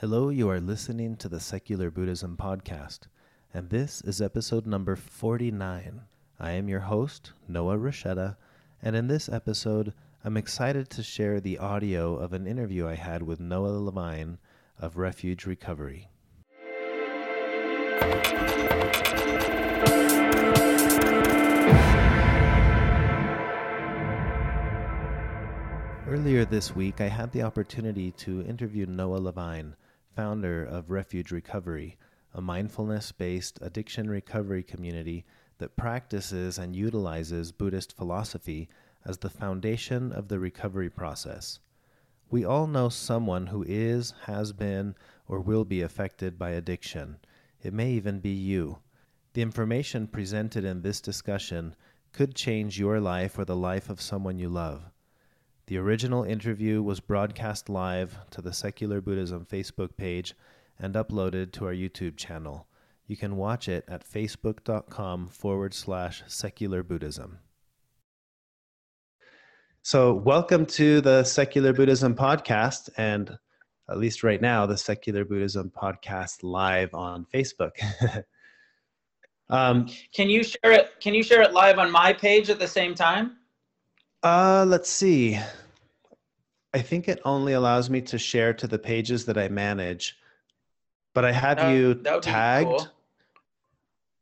Hello, you are listening to the Secular Buddhism Podcast, and this is episode number 49. I am your host, Noah Rasheta, and in this episode, I'm excited to share the audio of an interview I had with Noah Levine of Refuge Recovery. Earlier this week, I had the opportunity to interview Noah Levine founder of Refuge Recovery, a mindfulness based addiction recovery community that practices and utilizes Buddhist philosophy as the foundation of the recovery process. We all know someone who is, has been, or will be affected by addiction. It may even be you. The information presented in this discussion could change your life or the life of someone you love. The original interview was broadcast live to the Secular Buddhism Facebook page and uploaded to our YouTube channel. You can watch it at facebook.com forward slash secular Buddhism. So, welcome to the Secular Buddhism podcast, and at least right now, the Secular Buddhism podcast live on Facebook. um, can you share it? Can you share it live on my page at the same time? Uh, let's see. I think it only allows me to share to the pages that I manage. But I have that, you that tagged. Cool.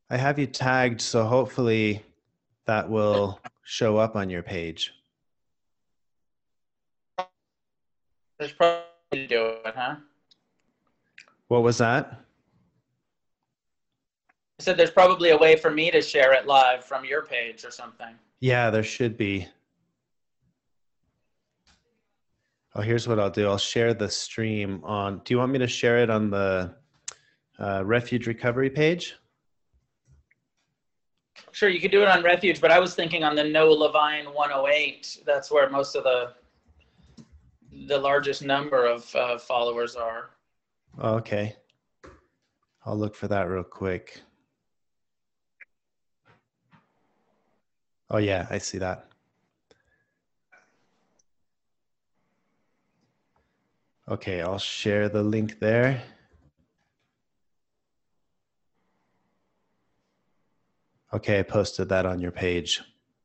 I have you tagged, so hopefully that will show up on your page. There's probably do it, huh? What was that? I said there's probably a way for me to share it live from your page or something. Yeah, there should be. Oh, here's what I'll do. I'll share the stream on. Do you want me to share it on the uh, Refuge Recovery page? Sure, you could do it on Refuge, but I was thinking on the Noah Levine 108. That's where most of the the largest number of uh, followers are. Okay, I'll look for that real quick. Oh yeah, I see that. Okay, I'll share the link there. Okay, I posted that on your page.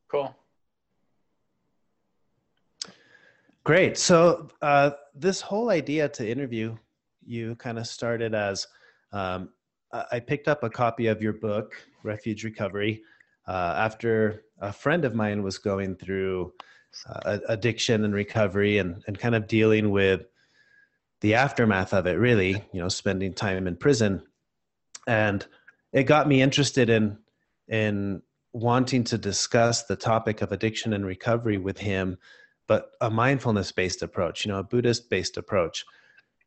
Cool. Great. So, uh, this whole idea to interview you kind of started as um, I picked up a copy of your book, Refuge Recovery, uh, after a friend of mine was going through uh, addiction and recovery and, and kind of dealing with the aftermath of it really you know spending time in prison. And it got me interested in in wanting to discuss the topic of addiction and recovery with him but a mindfulness based approach you know a buddhist based approach.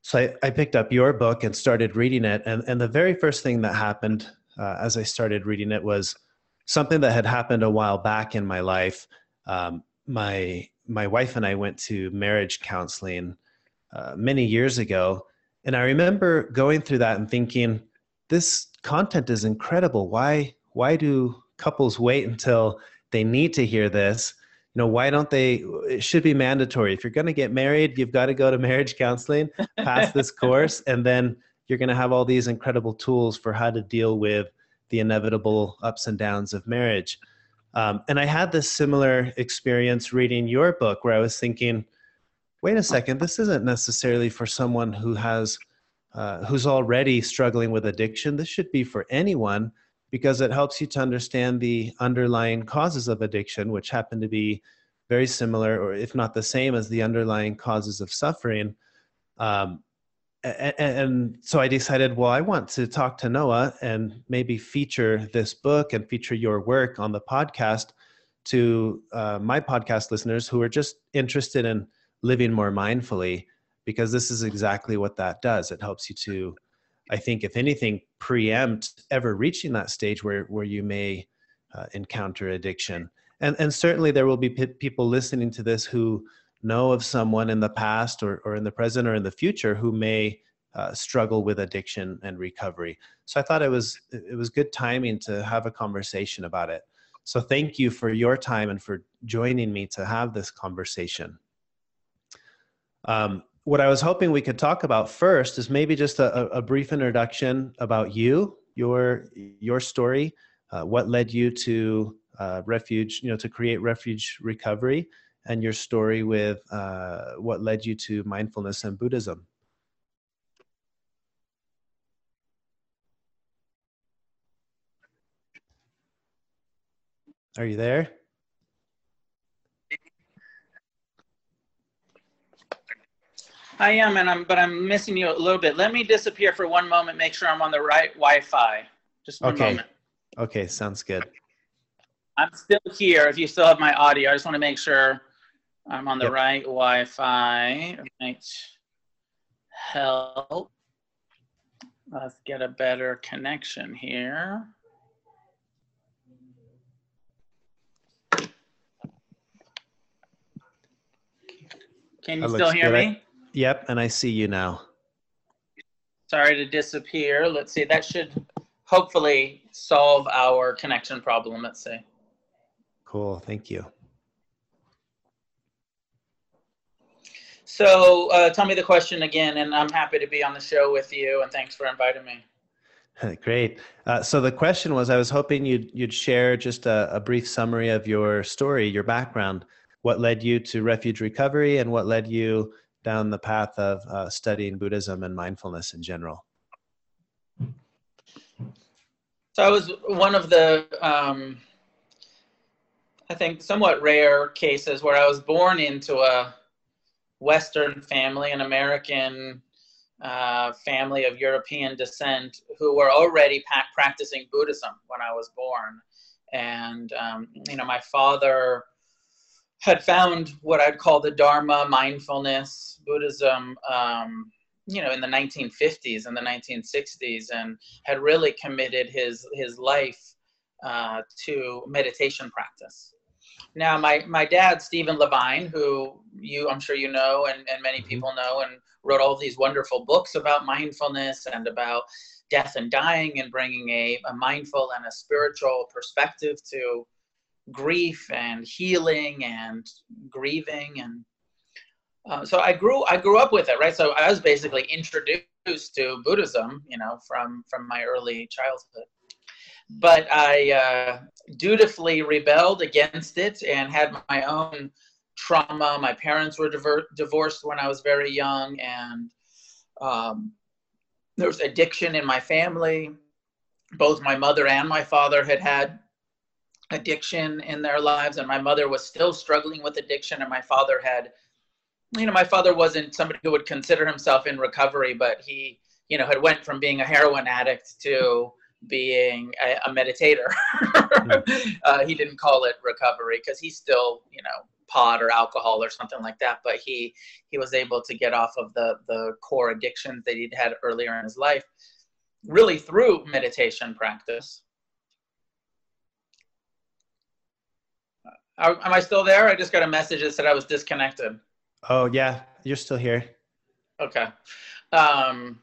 So I, I, picked up your book and started reading it. And, and the very first thing that happened uh, as i started reading it was something that had happened a while back in my life. Um, my my wife and i went to marriage counseling uh, many years ago. And I remember going through that and thinking, this content is incredible. Why, why do couples wait until they need to hear this? You know, why don't they? It should be mandatory. If you're going to get married, you've got to go to marriage counseling, pass this course, and then you're going to have all these incredible tools for how to deal with the inevitable ups and downs of marriage. Um, and I had this similar experience reading your book where I was thinking, wait a second, this isn't necessarily for someone who has uh, who's already struggling with addiction. This should be for anyone because it helps you to understand the underlying causes of addiction, which happen to be very similar, or if not the same, as the underlying causes of suffering. Um, and, and, so I decided, well, I want to talk to Noah and maybe feature this book and feature your work on the podcast to uh, my podcast listeners who are just interested in living more mindfully because this is exactly what that does. It helps you to i think if anything preempt ever reaching that stage where where you may uh, encounter addiction. And and certainly there will be p- people listening to this who know of someone in the past or, or in the present or in the future who may uh, struggle with addiction and recovery. So i thought it was it was good timing to have a conversation about it. So thank you for your time and for joining me to have this conversation um, what I was hoping we could talk about first is maybe just a, a brief introduction about you, your your story, uh, what led you to uh, refuge, you know, to create refuge recovery, and your story with uh, what led you to mindfulness and Buddhism. Are you there? I am, and I'm, but I'm missing you a little bit. Let me disappear for one moment. Make sure I'm on the right Wi-Fi. Just one okay. moment. Okay, sounds good. I'm still here. If you still have my audio, I just want to make sure I'm on the Yep. right Wi-Fi. Might help. Let's get a better connection here. Can you That still hear good. me? Yep, and I see you now. Sorry to disappear. Let's see. That should hopefully solve our connection problem. Let's see. Cool, thank you. So uh, tell me the question again, and I'm happy to be on the show with you. And thanks for inviting me. Great. Uh, so the question was, I was hoping you'd you'd share just a, a brief summary of your story, your background, what led you to refuge recovery, and what led you down the path of uh, studying Buddhism and mindfulness in general. So I was one of the, um, I think, somewhat rare cases where I was born into a Western family, an American uh, family of European descent, who were already pa- practicing Buddhism when I was born. And, um, you know, my father had found what I'd call the Dharma, mindfulness, Buddhism, um, you know, in the 1950s and the 1960s, and had really committed his his life uh, to meditation practice. Now, my my dad, Stephen Levine, who you I'm sure you know and, and many people know, and wrote all these wonderful books about mindfulness and about death and dying, and bringing a, a mindful and a spiritual perspective to grief and healing and grieving and uh, so I grew I grew up with it right? So I was basically introduced to Buddhism you know from from my early childhood. But I uh, dutifully rebelled against it and had my own trauma. My parents were diver- divorced when I was very young and um, there was addiction in my family. Both my mother and my father had had addiction in their lives and my mother was still struggling with addiction and my father had you know my father wasn't somebody who would consider himself in recovery but he you know had went from being a heroin addict to being a, a meditator. Uh, he didn't call it recovery because he still you know pot or alcohol or something like that but he he was able to get off of the the core addictions that he'd had earlier in his life really through meditation practice Are, am I still there? I just got a message that said I was disconnected. Oh yeah, you're still here. Okay. Um,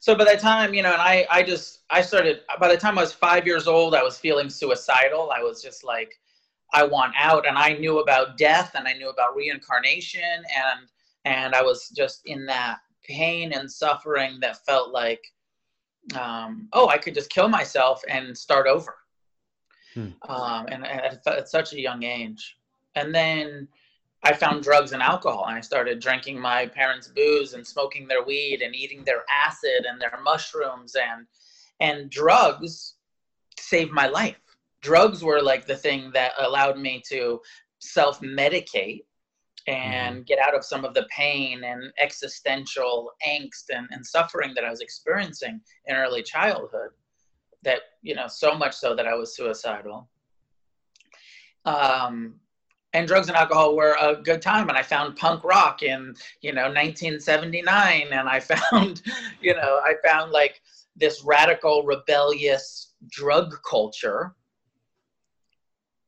so by the time, you know, and I, I just, I started, by the time I was five years old, I was feeling suicidal. I was just like, I want out. And I knew about death and I knew about reincarnation. And, and I was just in that pain and suffering that felt like, um, oh, I could just kill myself and start over. Hmm. Um, and, and at, at such a young age. And then I found drugs and alcohol, and I started drinking my parents' booze and smoking their weed and eating their acid and their mushrooms and and drugs saved my life. Drugs were like the thing that allowed me to self-medicate and get out of some of the pain and existential angst and, and suffering that I was experiencing in early childhood that you know so much so that I was suicidal. Um, and drugs and alcohol were a good time, and I found punk rock in you know 1979, and I found you know I found like this radical rebellious drug culture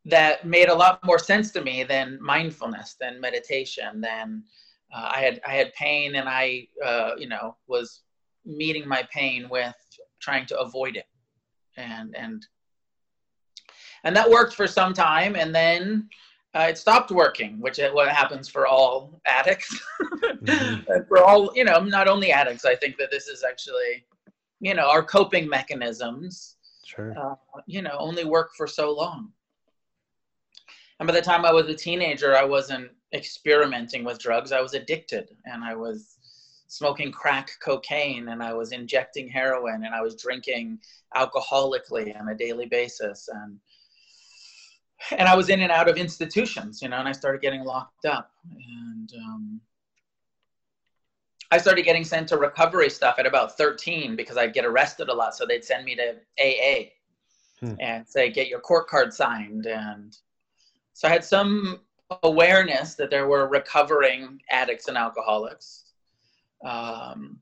that made a lot more sense to me than mindfulness, than meditation, than uh, I had I had pain, and I uh, you know was meeting my pain with trying to avoid it and and and that worked for some time and then uh, it stopped working, which is what happens for all addicts. mm-hmm. for all, you know, not only addicts, I think that this is actually, you know, our coping mechanisms, sure. Uh, you know, only work for so long. And by the time I was a teenager, I wasn't experimenting with drugs. I was addicted and I was smoking crack cocaine and I was injecting heroin and I was drinking alcoholically on a daily basis. And and I was in and out of institutions, you know, and I started getting locked up. And um, I started getting sent to recovery stuff at about 13 because I'd get arrested a lot. So they'd send me to AA hmm. and say, get your court card signed. And so I had some awareness that there were recovering addicts and alcoholics. Um,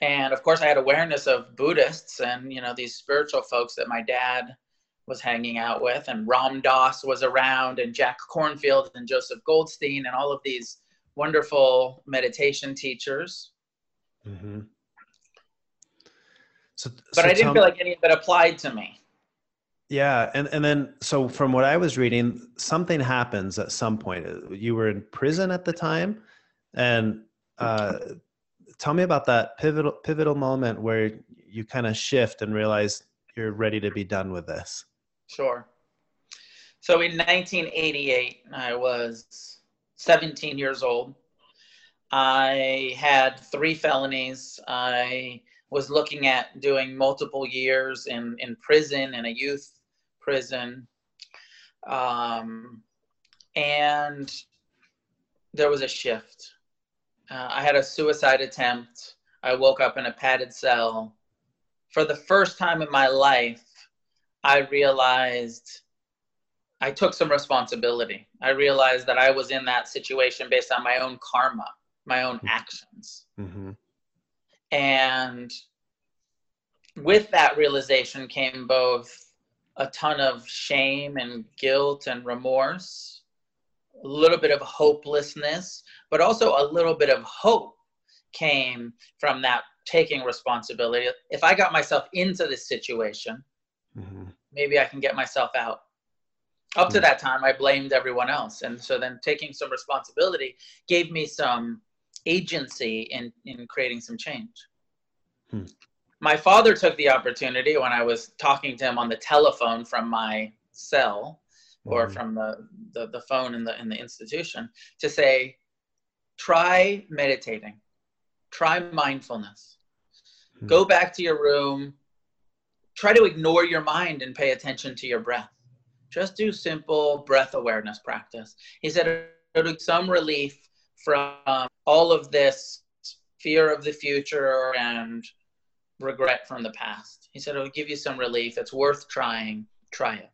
and of course, I had awareness of Buddhists and, you know, these spiritual folks that my dad was hanging out with, and Ram Dass was around, and Jack Kornfield and Joseph Goldstein, and all of these wonderful meditation teachers. Mm-hmm. So, but so I didn't feel like any of it applied to me. Yeah, and and then so from what I was reading, something happens at some point. You were in prison at the time, and uh, tell me about that pivotal pivotal moment where you kind of shift and realize you're ready to be done with this. Sure. So in 1988, I was 17 years old. I had three felonies. I was looking at doing multiple years in, in prison, in a youth prison. Um, and there was a shift. Uh, I had a suicide attempt. I woke up in a padded cell. For the first time in my life, I realized I took some responsibility. I realized that I was in that situation based on my own karma, my own mm-hmm. actions. Mm-hmm. And with that realization came both a ton of shame and guilt and remorse, a little bit of hopelessness, but also a little bit of hope came from that taking responsibility. If I got myself into this situation, mm-hmm. maybe I can get myself out. Up to hmm. that time, I blamed everyone else. And so then taking some responsibility gave me some agency in, in creating some change. Hmm. My father took the opportunity when I was talking to him on the telephone from my cell or mm-hmm. from the, the, the phone in the, in the institution to say, try meditating, try mindfulness. Hmm. Go back to your room, try to ignore your mind and pay attention to your breath. Just do simple breath awareness practice. He said it'll some relief from all of this fear of the future and regret from the past. He said it'll give you some relief. It's worth trying. Try it.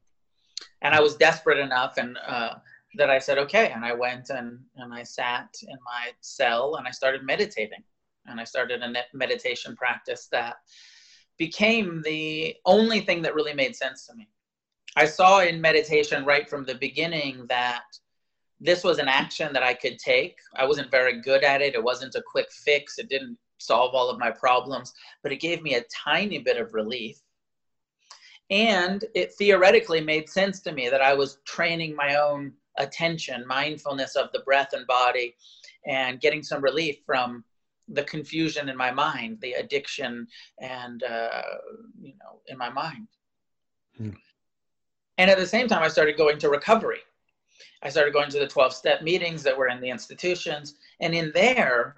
And I was desperate enough and uh, that I said, okay. And I went and, and I sat in my cell and I started meditating. And I started a meditation practice that became the only thing that really made sense to me. I saw in meditation right from the beginning that this was an action that I could take. I wasn't very good at it. It wasn't a quick fix. It didn't solve all of my problems, but it gave me a tiny bit of relief. And it theoretically made sense to me that I was training my own attention, mindfulness of the breath and body, and getting some relief from the confusion in my mind, the addiction, and uh, you know, in my mind. Hmm. And at the same time, I started going to recovery. I started going to the 12 step meetings that were in the institutions. And in there,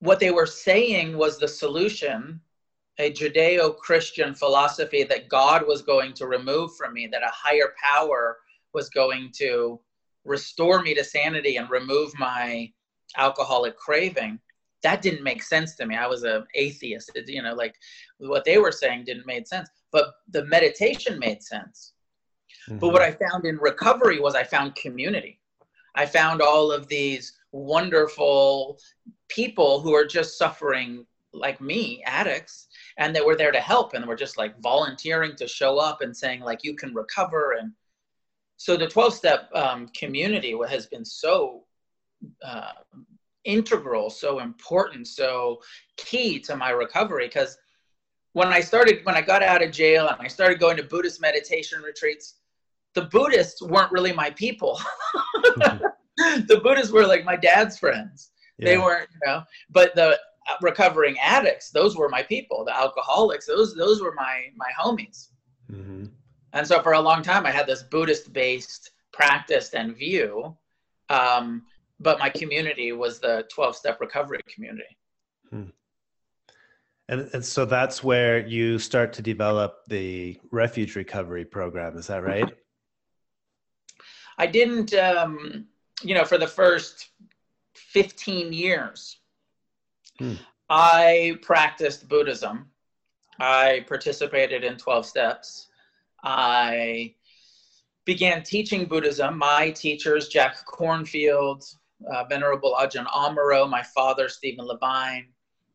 what they were saying was the solution a Judeo Christian philosophy that God was going to remove from me, that a higher power was going to restore me to sanity and remove my alcoholic craving that didn't make sense to me. I was an atheist. It, you know, like what they were saying didn't make sense, but the meditation made sense. Mm-hmm. But what I found in recovery was I found community. I found all of these wonderful people who are just suffering like me, addicts, and they were there to help and were just like volunteering to show up and saying like you can recover and so the 12 step um, community has been so uh, integral, so important, so key to my recovery. Because when I started, when I got out of jail and I started going to Buddhist meditation retreats, the Buddhists weren't really my people. the Buddhists were like my dad's friends. Yeah. They weren't, you know, but the recovering addicts, those were my people. The alcoholics, those those were my my homies. Mm-hmm. And so for a long time, I had this Buddhist based practice and view. Um, but my community was the 12 step recovery community. Hmm. And, and so that's where you start to develop the refuge recovery program. Is that right? I didn't, um, you know, for the first 15 years, hmm. I practiced Buddhism. I participated in 12 steps. I began teaching Buddhism. My teachers, Jack Kornfield, uh, Venerable Ajahn Amaro, my father, Stephen Levine,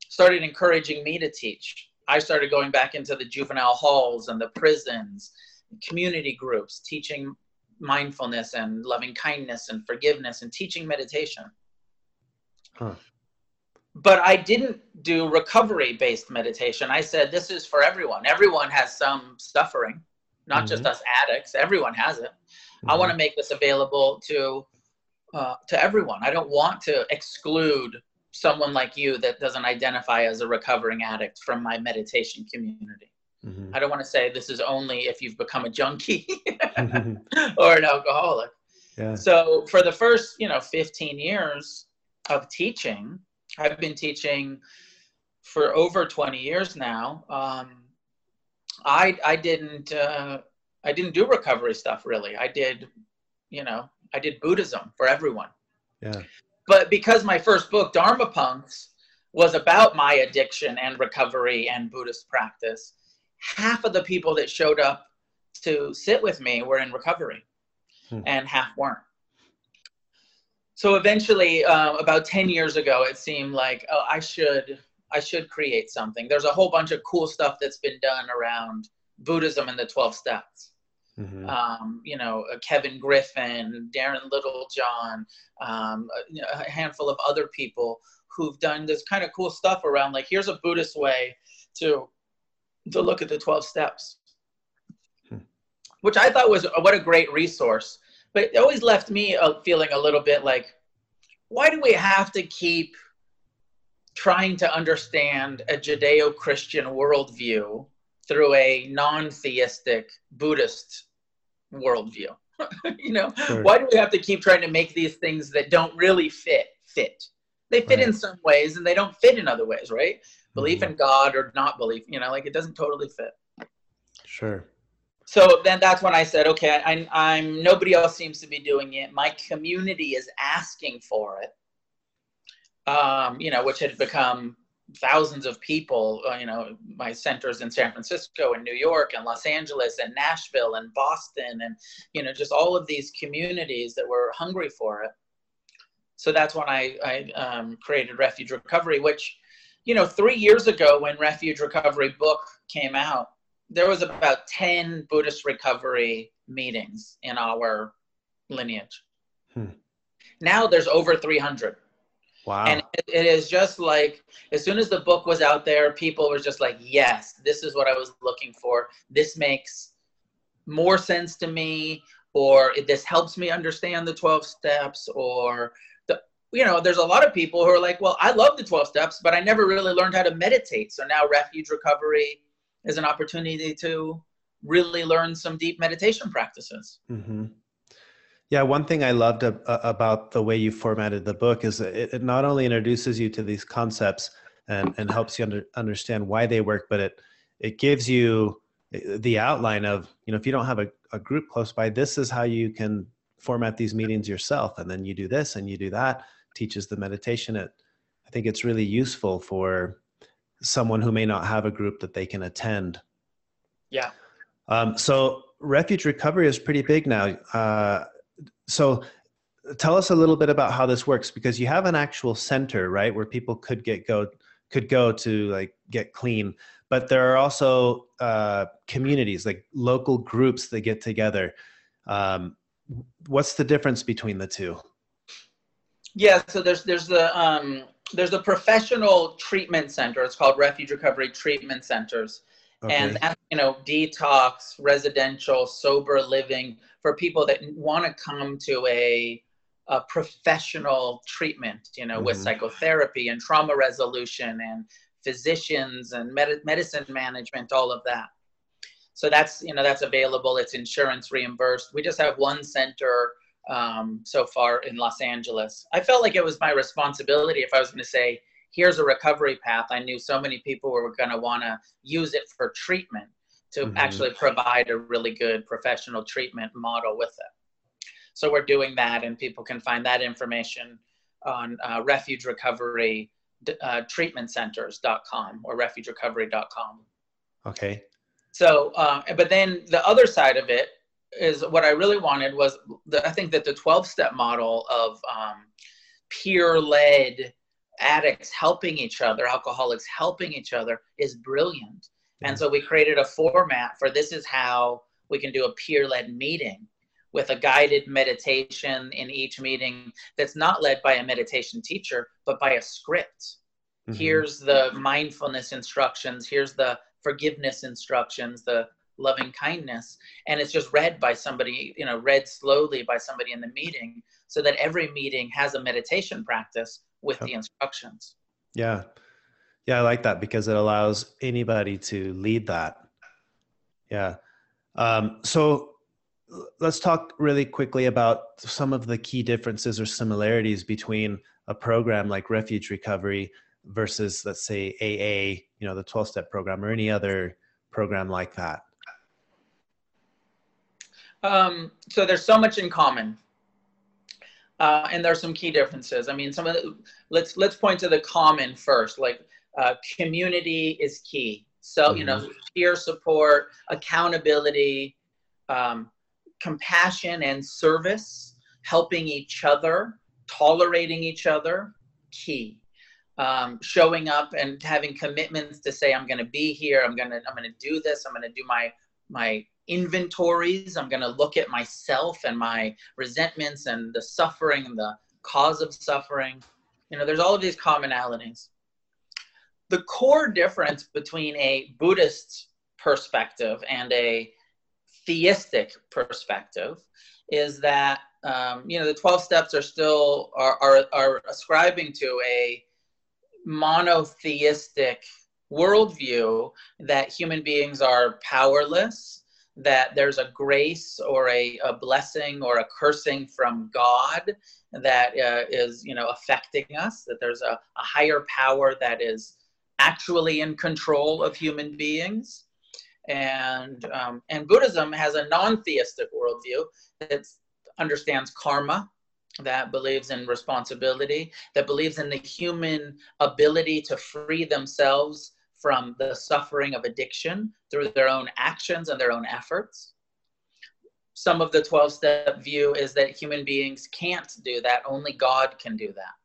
started encouraging me to teach. I started going back into the juvenile halls and the prisons, community groups, teaching mindfulness and loving kindness and forgiveness and teaching meditation. Huh. But I didn't do recovery based meditation. I said, this is for everyone. Everyone has some suffering, not mm-hmm. just us addicts. Everyone has it. Mm-hmm. I want to make this available to uh, to everyone. I don't want to exclude someone like you that doesn't identify as a recovering addict from my meditation community. Mm-hmm. I don't want to say this is only if you've become a junkie or an alcoholic. Yeah. So for the first, you know, 15 years of teaching, I've been teaching for over 20 years now. Um, I I didn't uh, I didn't do recovery stuff really. I did, you know, I did Buddhism for everyone. Yeah. But because my first book, Dharma Punks, was about my addiction and recovery and Buddhist practice, half of the people that showed up to sit with me were in recovery, hmm. and half weren't. So eventually, uh, about ten years ago, it seemed like oh, I should I should create something. There's a whole bunch of cool stuff that's been done around Buddhism and the twelve steps Mm-hmm. Um, you know, uh, Kevin Griffin, Darren Littlejohn, um, a, a, handful of other people who've done this kind of cool stuff around like here's a Buddhist way to to look at the 12 steps. Hmm. Which I thought was what a great resource. But it always left me uh, feeling a little bit like why do we have to keep trying to understand a Judeo-Christian worldview through a non-theistic Buddhist worldview. you know, sure. why do we have to keep trying to make these things that don't really fit fit? They fit right. in some ways and they don't fit in other ways, right? Mm-hmm. Belief in God or not belief, you know, like it doesn't totally fit. Sure. So then that's when I said, okay, I, I'm nobody else seems to be doing it. My community is asking for it. Um, you know, which had become thousands of people, uh, you know, my centers in San Francisco and New York and Los Angeles and Nashville and Boston and, you know, just all of these communities that were hungry for it. So that's when I, I um, created Refuge Recovery, which, you know, three years ago when Refuge Recovery book came out, there was about 10 Buddhist recovery meetings in our lineage. Hmm. Now there's over 300. Wow. And it, it is just like, as soon as the book was out there, people were just like, yes, this is what I was looking for. This makes more sense to me, or this helps me understand the 12 steps, or the, you know, there's a lot of people who are like, well, I love the 12 steps, but I never really learned how to meditate. So now Refuge Recovery is an opportunity to really learn some deep meditation practices. Mm-hmm. Yeah, one thing I loved ab- about the way you formatted the book is it, it not only introduces you to these concepts and, and helps you under, understand why they work, but it it gives you eh, the outline of you know if you don't have a, a group close by, this is how you can format these meetings yourself, and then you do this and you do that. Teaches the meditation. It I think it's really useful for someone who may not have a group that they can attend. Yeah. Um, so refuge recovery is pretty big now. Uh, so tell us a little bit about how this works because you have an actual center right where people could get go could go to like get clean but there are also uh, communities like local groups that get together um, what's the difference between the two yeah so there's there's the um, there's a professional treatment center it's called refuge recovery treatment centers Okay. And that, you know, detox, residential, sober living for people that want to come to a, a professional treatment, you know, mm-hmm. with psychotherapy and trauma resolution and physicians and med- medicine management, all of that. So that's, you know, that's available. It's insurance reimbursed. We just have one center um, so far in Los Angeles. I felt like it was my responsibility if I was going to say, here's a recovery path. I knew so many people were going to want to use it for treatment to mm-hmm. actually provide a really good professional treatment model with it. So we're doing that, and people can find that information on uh, refuge recovery uh, treatment centers.com or refugerecovery.com. Okay. So, uh, but then the other side of it is what I really wanted was the, I think that the 12 step model of um, peer led addicts helping each other, alcoholics helping each other is brilliant. And so we created a format for this is how we can do a peer led meeting with a guided meditation in each meeting that's not led by a meditation teacher, but by a script. Mm-hmm. Here's the mindfulness instructions, here's the forgiveness instructions, the loving kindness. And it's just read by somebody, you know, read slowly by somebody in the meeting so that every meeting has a meditation practice with the instructions. Yeah. Yeah, I like that because it allows anybody to lead that. Yeah. Um, so let's talk really quickly about some of the key differences or similarities between a program like Refuge Recovery versus, let's say, AA, you know, the 12 step program or any other program like that. Um, so there's so much in common. Uh, and there are some key differences. I mean, some of the, let's let's point to the common first. Like uh, community is key. So mm-hmm. you know, mm-hmm. peer support, accountability, um, compassion and service, helping each other, tolerating each other, key. Um, showing up and having commitments to say I'm going to be here. I'm going to I'm going to do this. I'm going to do my my inventories. I'm going to look at myself and my resentments and the suffering and the cause of suffering. You know, there's all of these commonalities. The core difference between a Buddhist perspective and a theistic perspective is that um, you know the 12 steps are still are, are, are ascribing to a monotheistic worldview that human beings are powerless that there's a grace or a, a blessing or a cursing from God that uh, is, you know, affecting us, that there's a, a higher power that is actually in control of human beings. And, um, and Buddhism has a non theistic worldview that understands karma, that believes in responsibility, that believes in the human ability to free themselves from the suffering of addiction through their own actions and their own efforts. Some of the 12 step view is that human beings can't do that, only God can do that.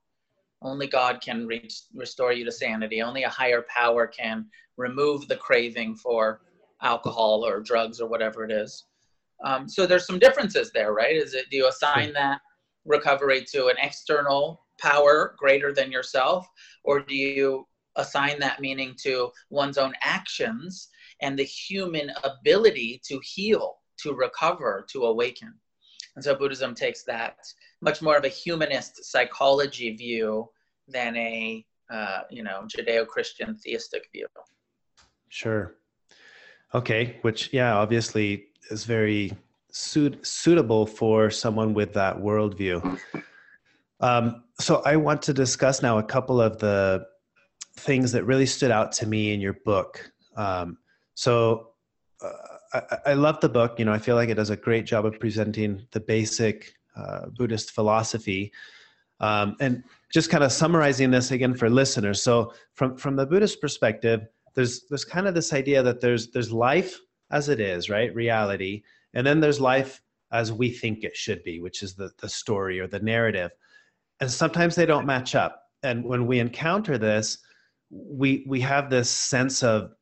Only God can reach, restore you to sanity. Only a higher power can remove the craving for alcohol or drugs or whatever it is. Um, so there's some differences there, right? Is it do you assign that recovery to an external power greater than yourself, or do you assign that meaning to one's own actions and the human ability to heal, to recover, to awaken. And so Buddhism takes that much more of a humanist psychology view than a uh, you know Judeo-Christian theistic view. Sure. Okay, which yeah, obviously is very suit- suitable for someone with that worldview. Um, so I want to discuss now a couple of the things that really stood out to me in your book. Um, so uh, I, I, love the book. You know, I feel like it does a great job of presenting the basic uh, Buddhist philosophy. Um, and just kind of summarizing this again for listeners. So from from the Buddhist perspective, there's there's kind of this idea that there's there's life as it is, right? Reality, and then there's life as we think it should be, which is the the story or the narrative. And sometimes they don't match up. And when we encounter this, we we have this sense of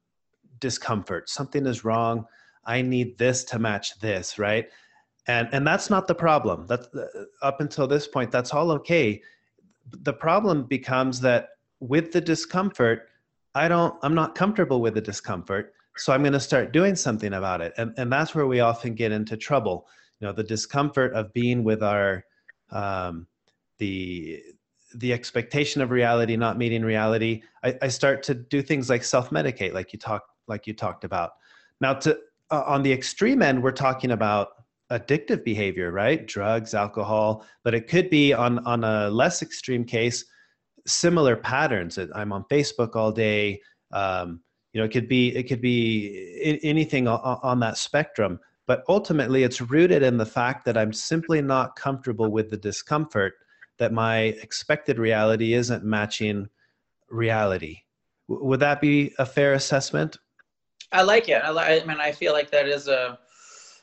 discomfort. Something is wrong. I need this to match this right? And and that's not the problem. That's uh, up until this point that's all okay. The problem becomes that with the discomfort i don't i'm not comfortable with the discomfort so i'm going to start doing something about it. And, and that's where we often get into trouble. You know the discomfort of being with our um, the the expectation of reality not meeting reality I, I start to do things like self-medicate like you talked like you talked about. Now to uh, on the extreme end we're talking about addictive behavior right? Drugs alcohol but it could be on on a less extreme case similar patterns. I'm on facebook all day um, you know it could be it could be anything on that spectrum. But ultimately it's rooted in the fact that i'm simply not comfortable with the discomfort that my expected reality isn't matching reality. W- would that be a fair assessment? I like it. I, li- I mean, I feel like that is a.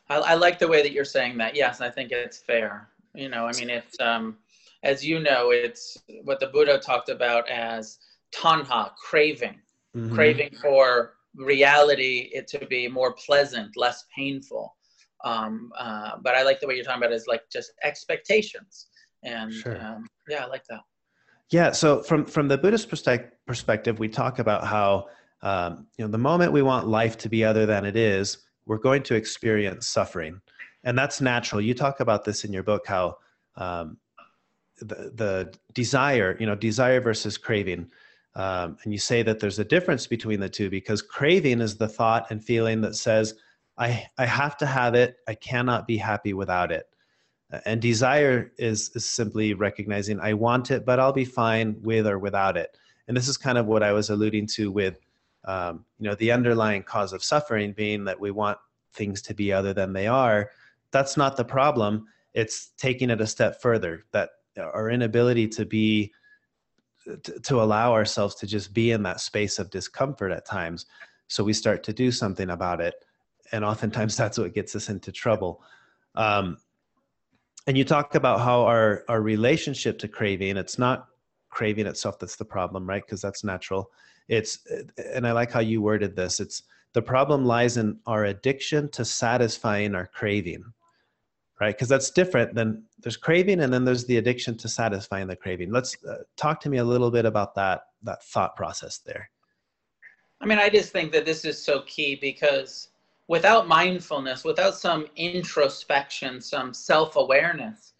I, I like the way that you're saying that. Yes, I think it's fair. You know, I mean, it's um, as you know, it's what the Buddha talked about as tanha, craving, mm-hmm. craving for reality, it to be more pleasant, less painful. Um, uh, but I like the way you're talking about it is like just expectations and sure. um, yeah i like that. Yeah so from from the buddhist perspective we talk about how um, you know the moment we want life to be other than it is we're going to experience suffering. And that's natural. You talk about this in your book how um, the, the desire you know desire versus craving. Um, and you say that there's a difference between the two because craving is the thought and feeling that says i i have to have it. I cannot be happy without it and desire is, is simply recognizing i want it but i'll be fine with or without it. And this is kind of what i was alluding to with um, you know the underlying cause of suffering being that we want things to be other than they are. That's not the problem. It's taking it a step further. That our inability to be to, to allow ourselves to just be in that space of discomfort at times. So we start to do something about it. And oftentimes that's what gets us into trouble. Um, and you talk about how our our relationship to craving it's not craving itself that's the problem right? Because that's natural. It's and i like how you worded this. It's the problem lies in our addiction to satisfying our craving right? Because that's different than there's craving and then there's the addiction to satisfying the craving. Let's uh, talk to me a little bit about that that thought process there. I mean i just think that this is so key because without mindfulness, without some introspection, some self awareness,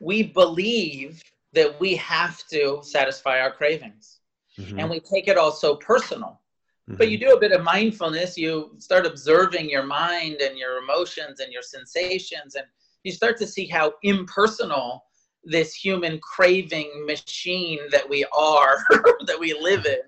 we believe that we have to satisfy our cravings. Mm-hmm. And we take it all so personal. Mm-hmm. But you do a bit of mindfulness, you start observing your mind and your emotions and your sensations, and you start to see how impersonal this human craving machine that we are, that we live in,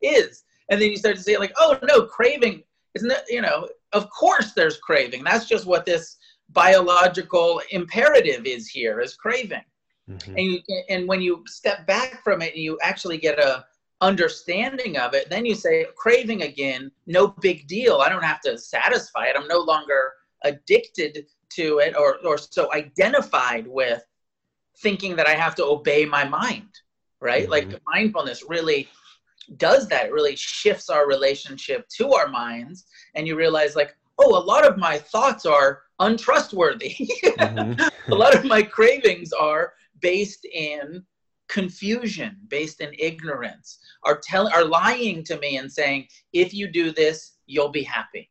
is. And then you start to see, like, oh no, craving isn't it, you know, of course there's craving. That's just what this biological imperative is here is craving. Mm-hmm. And you, and when you step back from it and you actually get a understanding of it, then you say craving again, no big deal. I don't have to satisfy it. I'm no longer addicted to it or or so identified with thinking that I have to obey my mind, right? Mm-hmm. Like mindfulness really does that. It really shifts our relationship to our minds. And you realize, like, oh, a lot of my thoughts are untrustworthy. mm-hmm. a lot of my cravings are based in confusion, based in ignorance, are telling are lying to me and saying, if you do this, you'll be happy.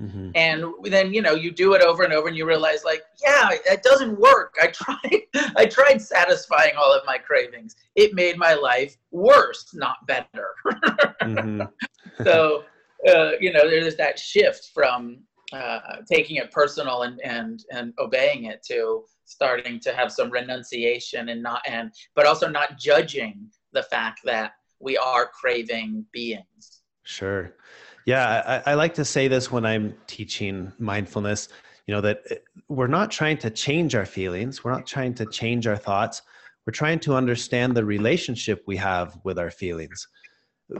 Mm-hmm. And then you know you do it over and over, and you realize like, yeah, it doesn't work. I tried, I tried satisfying all of my cravings. It made my life worse, not better. mm-hmm. so uh, you know, there's that shift from uh, taking it personal and and and obeying it to starting to have some renunciation and not and but also not judging the fact that we are craving beings. Sure. Yeah, I, I, like to say this when I'm teaching mindfulness, you know, that eh, we're not trying to change our feelings, we're not trying to change our thoughts, we're trying to understand the relationship we have with our feelings.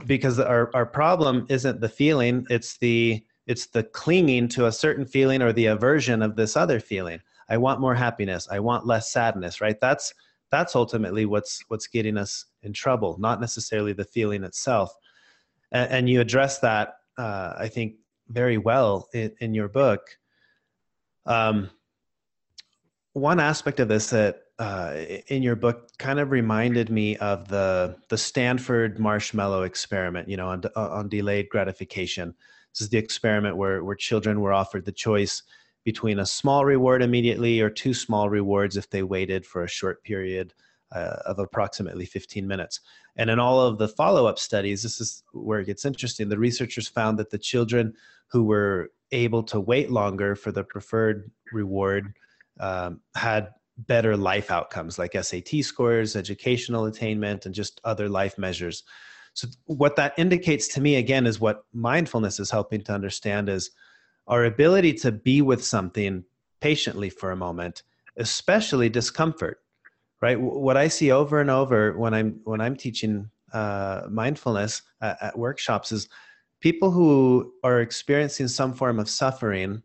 Because our, our problem isn't the feeling, it's the it's the clinging to a certain feeling or the aversion of this other feeling. I want more happiness, I want less sadness, right? That's that's ultimately what's what's getting us in trouble, not necessarily the feeling itself. And, and you address that uh, I think, very well in, in your book. Um, one aspect of this that uh, in your book kind of reminded me of the the Stanford marshmallow experiment. You know, on on delayed gratification. This is the experiment where where children were offered the choice between a small reward immediately or two small rewards if they waited for a short period uh, of approximately 15 minutes. And in all of the follow up studies, this is where it gets interesting. The researchers found that the children who were able to wait longer for the preferred reward um, had better life outcomes like SAT scores, educational attainment, and just other life measures. So, what that indicates to me again is what mindfulness is helping to understand is our ability to be with something patiently for a moment, especially discomfort. Right. What I see over and over when I'm when I'm teaching uh, mindfulness at, at workshops is people who are experiencing some form of suffering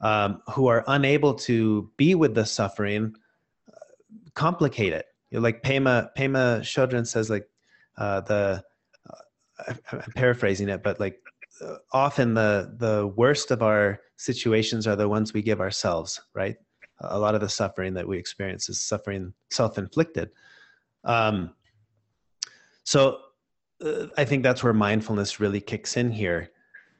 um, who are unable to be with the suffering uh, complicate it. You know, like Pema Pema Chodron says, like uh, the uh, I'm paraphrasing it, but like uh, often the the worst of our situations are the ones we give ourselves. Right, a lot of the suffering that we experience is suffering self-inflicted. Um, so uh, I think that's where mindfulness really kicks in here.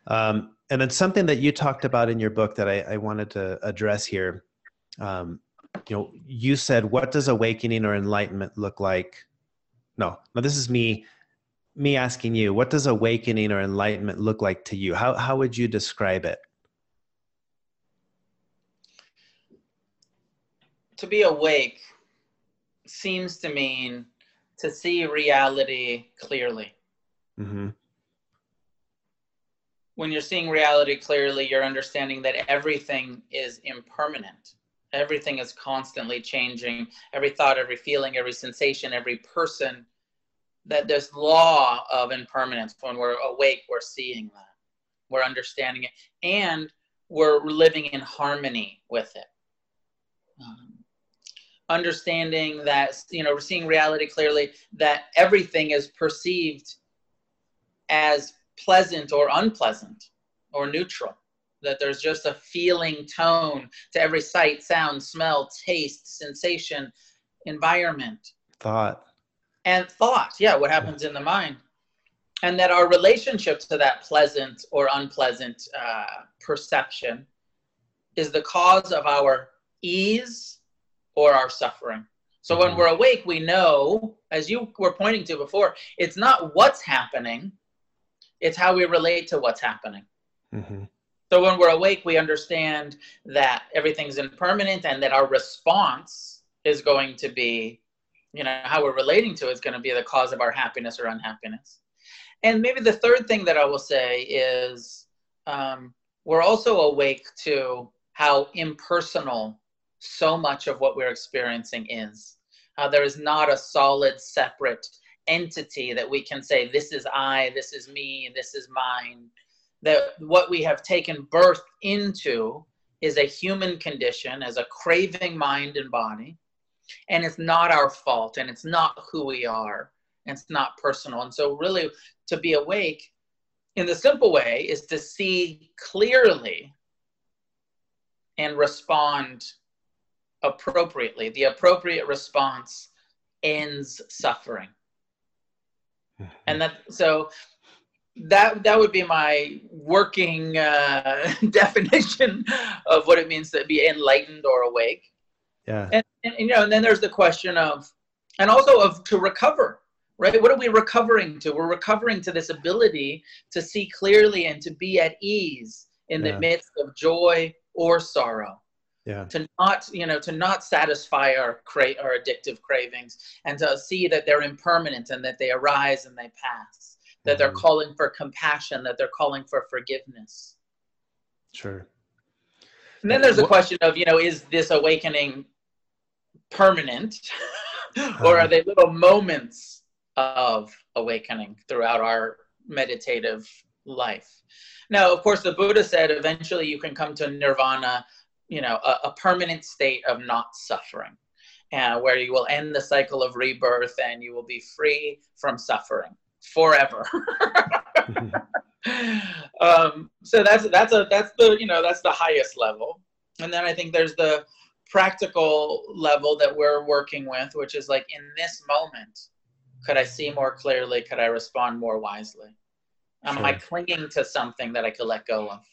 Um, and then something that you talked about in your book that I, I wanted to address here. Um, you know, you said, "What does awakening or enlightenment look like?" No, no. This is me, me asking you, "What does awakening or enlightenment look like to you?" How how would you describe it? To be awake seems to mean to see reality clearly. Mm-hmm when you're seeing reality clearly, you're understanding that everything is impermanent. Everything is constantly changing. Every thought, every feeling, every sensation, every person. That this law of impermanence. When we're awake, we're seeing that. We're understanding it. And we're living in harmony with it. Um, understanding that, you know, we're seeing reality clearly, that everything is perceived as pleasant or unpleasant or neutral. That there's just a feeling tone to every sight, sound, smell, taste, sensation, environment. Thought. And thought, yeah, what happens in the mind. And that our relationship to that pleasant or unpleasant uh, perception is the cause of our ease or our suffering. So when mm-hmm. we're awake, we know, as you were pointing to before, it's not what's happening, it's how we relate to what's happening. Mm-hmm. So when we're awake, we understand that everything's impermanent and that our response is going to be, you know, how we're relating to it is going to be the cause of our happiness or unhappiness. And maybe the third thing that I will say is um, we're also awake to how impersonal so much of what we're experiencing is. Uh, there is not a solid, separate entity that we can say, this is I, this is me, this is mine. That what we have taken birth into is a human condition as a craving mind and body. And it's not our fault and it's not who we are and it's not personal. And so, really, to be awake in the simple way is to see clearly and respond appropriately. The appropriate response ends suffering and that so that that would be my working uh, definition of what it means to be enlightened or awake. Yeah. And, and, you know, and then there's the question of, and also of to recover, right? What are we recovering to? We're recovering to this ability to see clearly and to be at ease in yeah. the midst of joy or sorrow yeah. to not you know to not satisfy our cra- our addictive cravings and to see that they're impermanent and that they arise and they pass that mm-hmm. they're calling for compassion that they're calling for forgiveness sure and then there's the question of you know is this awakening permanent or are uh-huh. they little moments of awakening throughout our meditative life now of course the buddha said eventually you can come to nirvana you know a, a permanent state of not suffering uh, where you will end the cycle of rebirth and you will be free from suffering forever um, so that's that's a that's the you know that's the highest level and then i think there's the practical level that we're working with, which is like in this moment, could I see more clearly? Could I respond more wisely? Am sure. I clinging to something that I could let go of?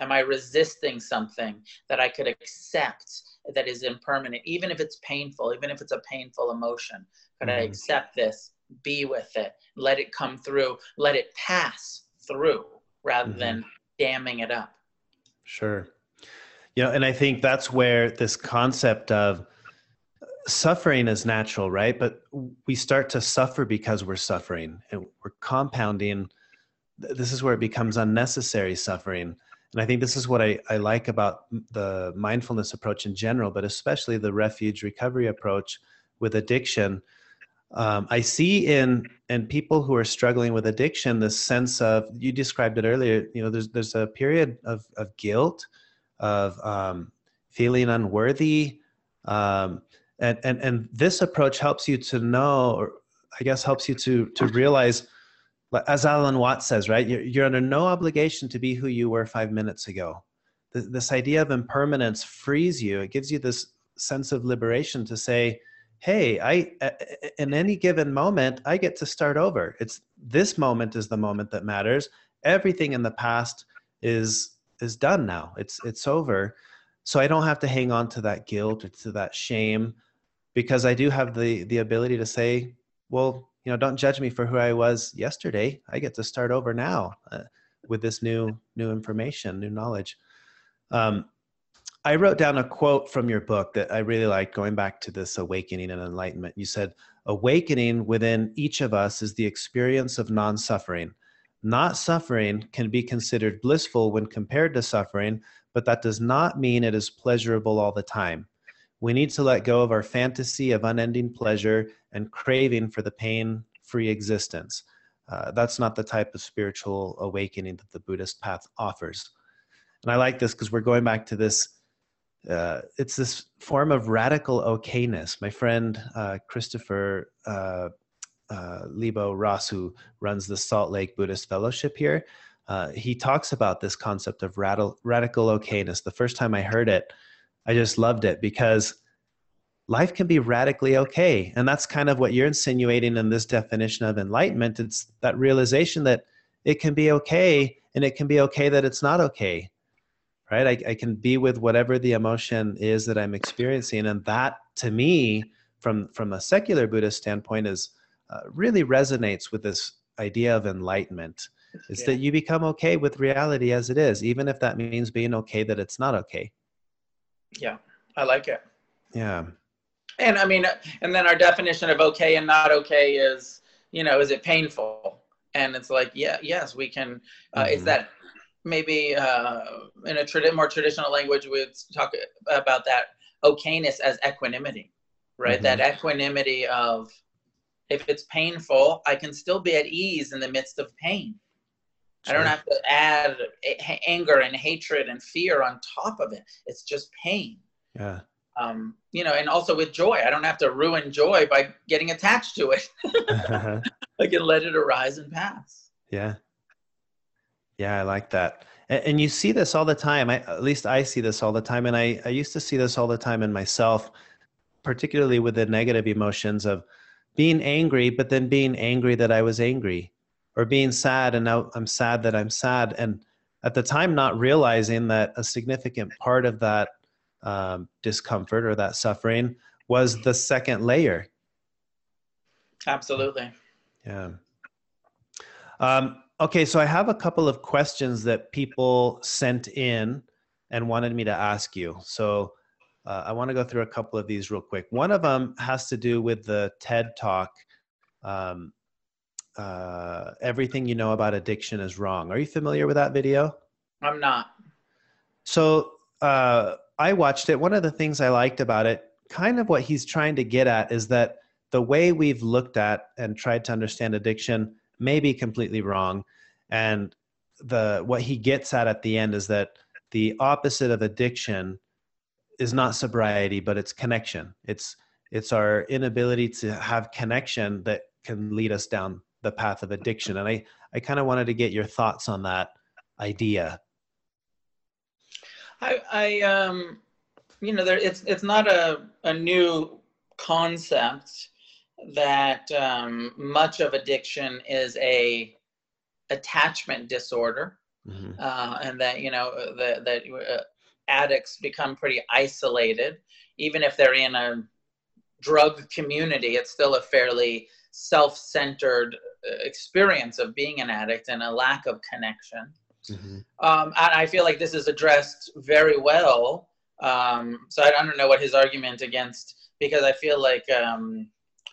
Am I resisting something that I could accept that is impermanent, even if it's painful, even if it's a painful emotion? Could mm-hmm. I accept this, be with it, let it come through, let it pass through rather mm-hmm. than damming it up? Sure. You know, and I think that's where this concept of suffering is natural, right? But we start to suffer because we're suffering and we're compounding. This is where it becomes unnecessary suffering. And I think this is what I, I like about the mindfulness approach in general, but especially the refuge recovery approach with addiction. Um, I see in in people who are struggling with addiction this sense of you described it earlier. You know, there's there's a period of of guilt, of um, feeling unworthy, um, and and and this approach helps you to know, or I guess helps you to to realize as Alan Watts says, right? You're, you're under no obligation to be who you were five minutes ago. This, this idea of impermanence frees you. It gives you this sense of liberation to say, hey, I in any given moment, I get to start over. It's this moment is the moment that matters. Everything in the past is is done now. It's it's over. So I don't have to hang on to that guilt or to that shame because I do have the the ability to say, well, you know don't judge me for who i was yesterday. I get to start over now uh, with this new new information new knowledge. Um, i wrote down a quote from your book that i really like going back to this awakening and enlightenment. You said awakening within each of us is the experience of non-suffering. Not suffering can be considered blissful when compared to suffering but that does not mean it is pleasurable all the time we need to let go of our fantasy of unending pleasure and craving for the pain free existence. Uh, that's not the type of spiritual awakening that the Buddhist path offers. And I like this because we're going back to this. Uh, it's this form of radical okayness. My friend uh, Christopher uh, uh, Lebo Ross, who runs the Salt Lake Buddhist Fellowship here, uh, he talks about this concept of radical, radical okayness. The first time I heard it, I just loved it because life can be radically okay. And that's kind of what you're insinuating in this definition of enlightenment. It's that realization that it can be okay and it can be okay that it's not okay. Right? I, I can be with whatever the emotion is that I'm experiencing. And that to me, from from a secular Buddhist standpoint, is uh, really resonates with this idea of enlightenment. Is yeah. that you become okay with reality as it is, even if that means being okay that it's not okay. Yeah, I like it. Yeah. And I mean, and then our definition of okay and not okay is, you know, is it painful? And it's like, yeah, yes, we can. Uh, mm-hmm. Is that maybe uh, in a trad- more traditional language, we'd talk about that okayness as equanimity, right? Mm-hmm. That equanimity of if it's painful, I can still be at ease in the midst of pain. Sure. I don't have to add anger and hatred and fear on top of it. It's just pain. Yeah. Um, you know, and also with joy, I don't have to ruin joy by getting attached to it. I can let it arise and pass. Yeah. Yeah, I like that. And, and you see this all the time. I, at least I see this all the time. And I, I used to see this all the time in myself, particularly with the negative emotions of being angry, but then being angry that I was angry or being sad and now I'm sad that I'm sad. And at the time, not realizing that a significant part of that um, discomfort or that suffering was the second layer. Absolutely. Yeah. Um, okay, so I have a couple of questions that people sent in and wanted me to ask you. So uh, I want to go through a couple of these real quick. One of them has to do with the TED Talk um, uh, everything you know about addiction is wrong. Are you familiar with that video? I'm not. So uh, I watched it. One of the things I liked about it, kind of what he's trying to get at, is that the way we've looked at and tried to understand addiction may be completely wrong. And the what he gets at at the end is that the opposite of addiction is not sobriety, but it's connection. It's it's our inability to have connection that can lead us down the path of addiction. And I, I kind of wanted to get your thoughts on that idea. I, I, um, you know, there, it's it's not a a new concept that um, much of addiction is a attachment disorder, mm-hmm. uh, and that you know that that uh, addicts become pretty isolated, even if they're in a drug community. It's still a fairly self-centered uh, experience of being an addict and a lack of connection. Mm-hmm. Um, and I feel like this is addressed very well. Um, so I don't know what his argument against because I feel like um,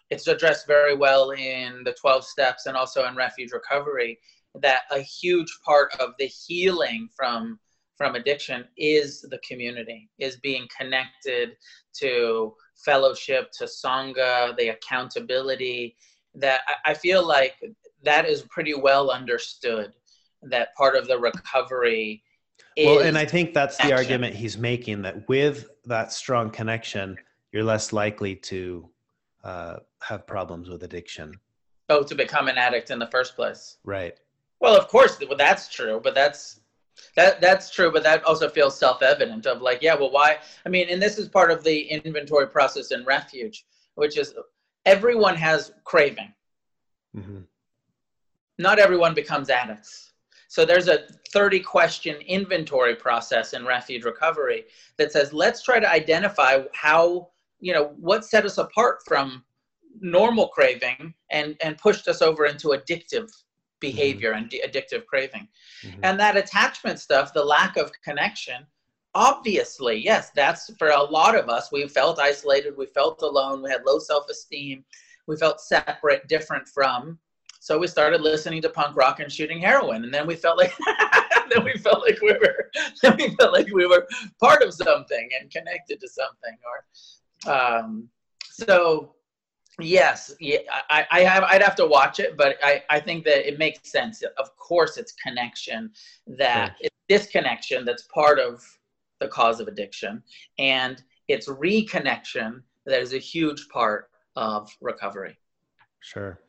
it's addressed very well in the 12 steps and also in refuge recovery that a huge part of the healing from from addiction is the community is being connected to fellowship to sangha the accountability that I, I feel like that is pretty well understood that part of the recovery well and i think that's the argument he's making that with that strong connection you're less likely to uh, have problems with addiction. Oh, to become an addict in the first place. Right. Well, of course, that's true, but that's that that's true, but that also feels self-evident. Of like, yeah, well, why? I mean, and this is part of the inventory process in refuge, which is everyone has craving. Mm-hmm. Not everyone becomes addicts. So there's a 30 question inventory process in refuge recovery that says, let's try to identify how you know what set us apart from normal craving and and pushed us over into addictive behavior mm-hmm. and addictive craving mm-hmm. and that attachment stuff the lack of connection obviously yes that's for a lot of us we felt isolated we felt alone we had low self-esteem we felt separate different from so we started listening to punk rock and shooting heroin and then we felt like then we felt like we were then we felt like we were part of something and connected to something or um, so yes, yeah, I, I have, I'd have to watch it, but I, I think that it makes sense. Of course, it's connection that sure. it's disconnection that's part of the cause of addiction, and it's reconnection that is a huge part of recovery. Sure.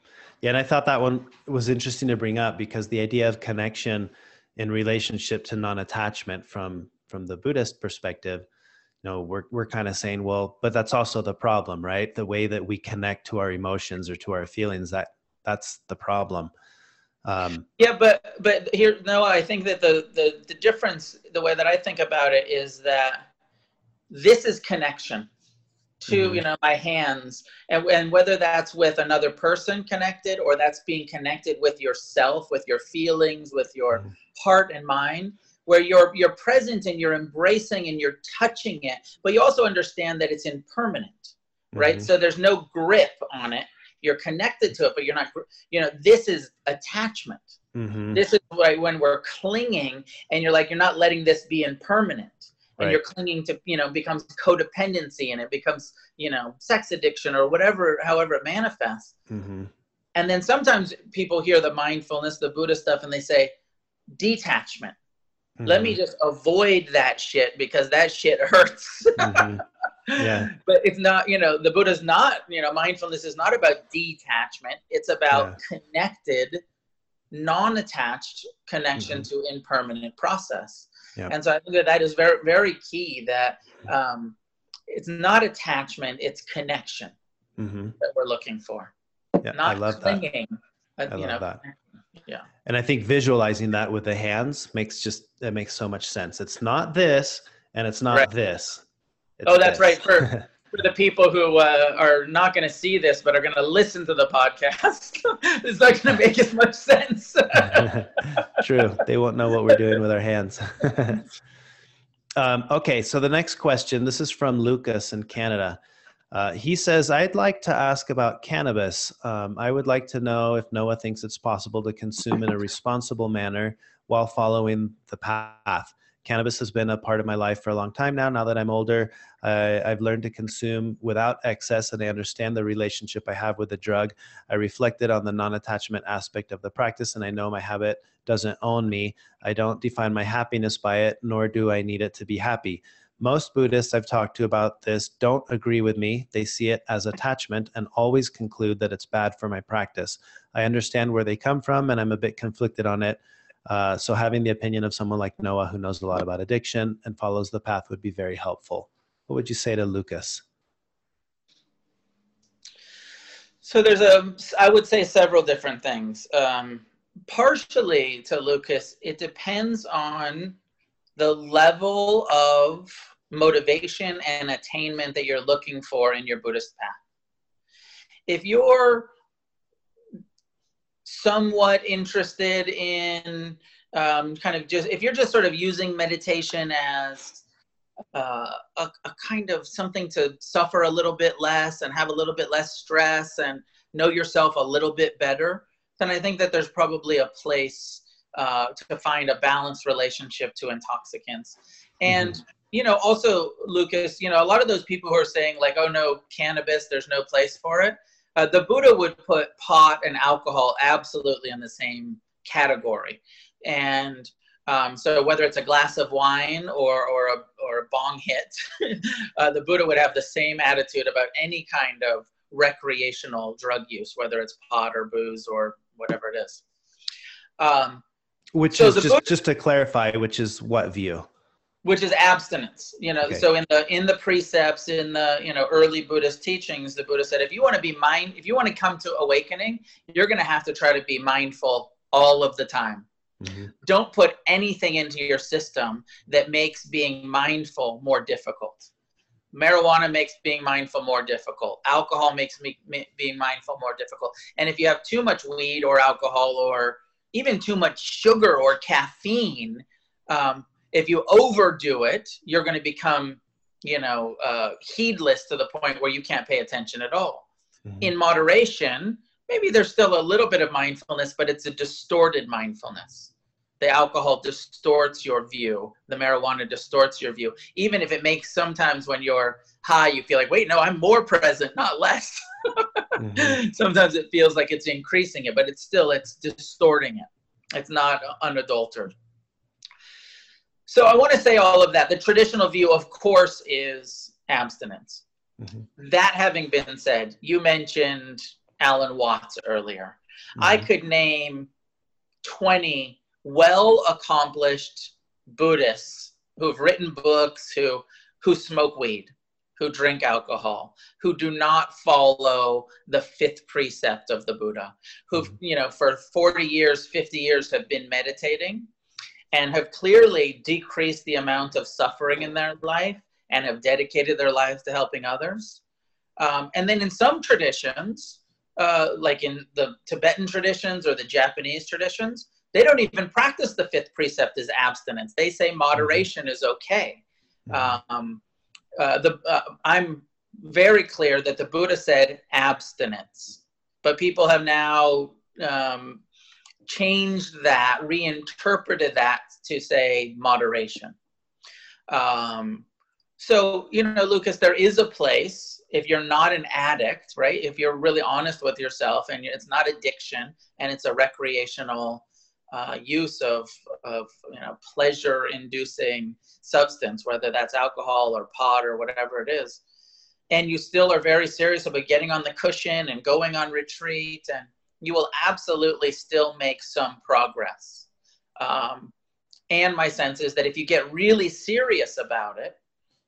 Yeah, and I thought that one was interesting to bring up because the idea of connection in relationship to non-attachment from from the Buddhist perspective know we're we're kind of saying well but that's also the problem right the way that we connect to our emotions or to our feelings that that's the problem um, yeah but but here no i think that the, the the difference the way that i think about it is that this is connection to mm-hmm. you know my hands and, and whether that's with another person connected or that's being connected with yourself with your feelings with your mm-hmm. heart and mind where you're you're present and you're embracing and you're touching it but you also understand that it's impermanent right mm-hmm. so there's no grip on it you're connected to it but you're not you know this is attachment mm-hmm. this is right when we're clinging and you're like you're not letting this be impermanent and right. you're clinging to you know becomes codependency and it becomes you know sex addiction or whatever however it manifests mm-hmm. and then sometimes people hear the mindfulness the buddha stuff and they say detachment Mm-hmm. Let me mm-hmm. just avoid that shit because that shit hurts. mm-hmm. Yeah. But it's not, you know, the Buddha's not, you know, mindfulness is not about detachment. It's about yeah. connected, non-attached connection mm-hmm. to impermanent process. Yeah. And so I think that that is very, very key that um, it's not attachment, it's connection mm-hmm. that we're looking for. Yeah, not I love clinging, that. I love know, that yeah. And i think visualizing that with the hands makes just that makes so much sense. It's not this and it's not right. this. It's oh that's this. right. For for the people who uh, are not going to see this but are going to listen to the podcast it's not going to make as much sense. True. They won't know what we're doing with our hands. Um, okay so the next question this is from lucas in canada uh, he says, I'd like to ask about cannabis. Um, I would like to know if Noah thinks it's possible to consume in a responsible manner while following the path. Cannabis has been a part of my life for a long time now. Now that I'm older, I've learned to consume without excess and I understand the relationship I have with the drug. I reflected on the non attachment aspect of the practice and I know my habit doesn't own me. I don't define my happiness by it, nor do I need it to be happy. Most Buddhists I've talked to about this don't agree with me. They see it as attachment and always conclude that it's bad for my practice. I understand where they come from and I'm a bit conflicted on it. Uh, so, having the opinion of someone like Noah who knows a lot about addiction and follows the path would be very helpful. what would you say to Lucas? So there's a, I would say several different things. Um, partially to Lucas, it depends on the level of motivation and attainment that you're looking for in your Buddhist path. If you're somewhat interested in um, kind of just, if you're just sort of using meditation as uh, a, a kind of something to suffer a little bit less and have a little bit less stress and know yourself a little bit better, then I think that there's probably a place uh, to find a balanced relationship to intoxicants. And, mm-hmm. you know, also, Lucas, you know, a lot of those people who are saying, like, oh no, cannabis, there's no place for it. Uh, the Buddha would put pot and alcohol absolutely in the same category. And um, so whether it's a glass of wine or, or, a, or a bong hit, uh, the Buddha would have the same attitude about any kind of recreational drug use, whether it's pot or booze or whatever it is. Um, which so is just, Buddha, just to clarify, which is what view? Which is abstinence. You know, okay. so in the in the precepts in the you know early Buddhist teachings, the Buddha said if you want to be mind, if you want to come to awakening, you're going to have to try to be mindful all of the time Mm-hmm. Don't put anything into your system that makes being mindful more difficult. Marijuana makes being mindful more difficult. Alcohol makes me, me, being mindful more difficult. And if you have too much weed or alcohol or even too much sugar or caffeine, um, if you overdo it, you're going to become, you know, uh, heedless to the point where you can't pay attention at all. Mm-hmm. In moderation, maybe there's still a little bit of mindfulness, but it's a distorted mindfulness. The alcohol distorts your view. The marijuana distorts your view. Even if it makes sometimes when you're high, you feel like, wait, no, I'm more present, not less. mm-hmm. Sometimes it feels like it's increasing it, but it's still, it's distorting it. It's not unadulterated. So I want to say all of that. The traditional view, of course, is abstinence. Mm-hmm. That having been said, you mentioned Alan Watts earlier. Mm-hmm. I could name 20 well accomplished Buddhists who've written books, who, who smoke weed, who drink alcohol, who do not follow the fifth precept of the Buddha, who've, mm-hmm. you know, for 40 years, 50 years have been meditating and have clearly decreased the amount of suffering in their life and have dedicated their lives to helping others. Um, and then in some traditions, uh, like in the Tibetan traditions or the Japanese traditions, they don't even practice the fifth precept as abstinence. They say moderation is okay. Mm-hmm. Um, uh, the, uh, I'm very clear that the Buddha said abstinence, but people have now um, changed that, reinterpreted that to say moderation. Um, so, you know, Lucas, there is a place if you're not an addict, right? If you're really honest with yourself and it's not addiction and it's a recreational uh, use of, of you know, pleasure inducing substance, whether that's alcohol or pot or whatever it is, and you still are very serious about getting on the cushion and going on retreat, and you will absolutely still make some progress. Um, and my sense is that if you get really serious about it,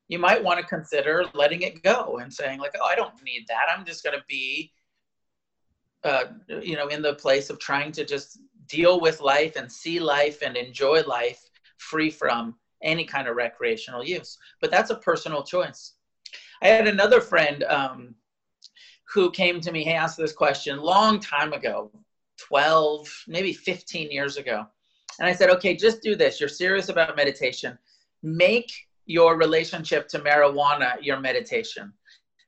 you might want to consider letting it go and saying like, oh, I don't need that. I'm just going to be, uh, you know, in the place of trying to just deal with life and see life and enjoy life free from any kind of recreational use. But that's a personal choice. I had another friend um, who came to me, he asked this question long time ago, 12, maybe 15 years ago. And I said, okay, just do this. You're serious about meditation. Make your relationship to marijuana your meditation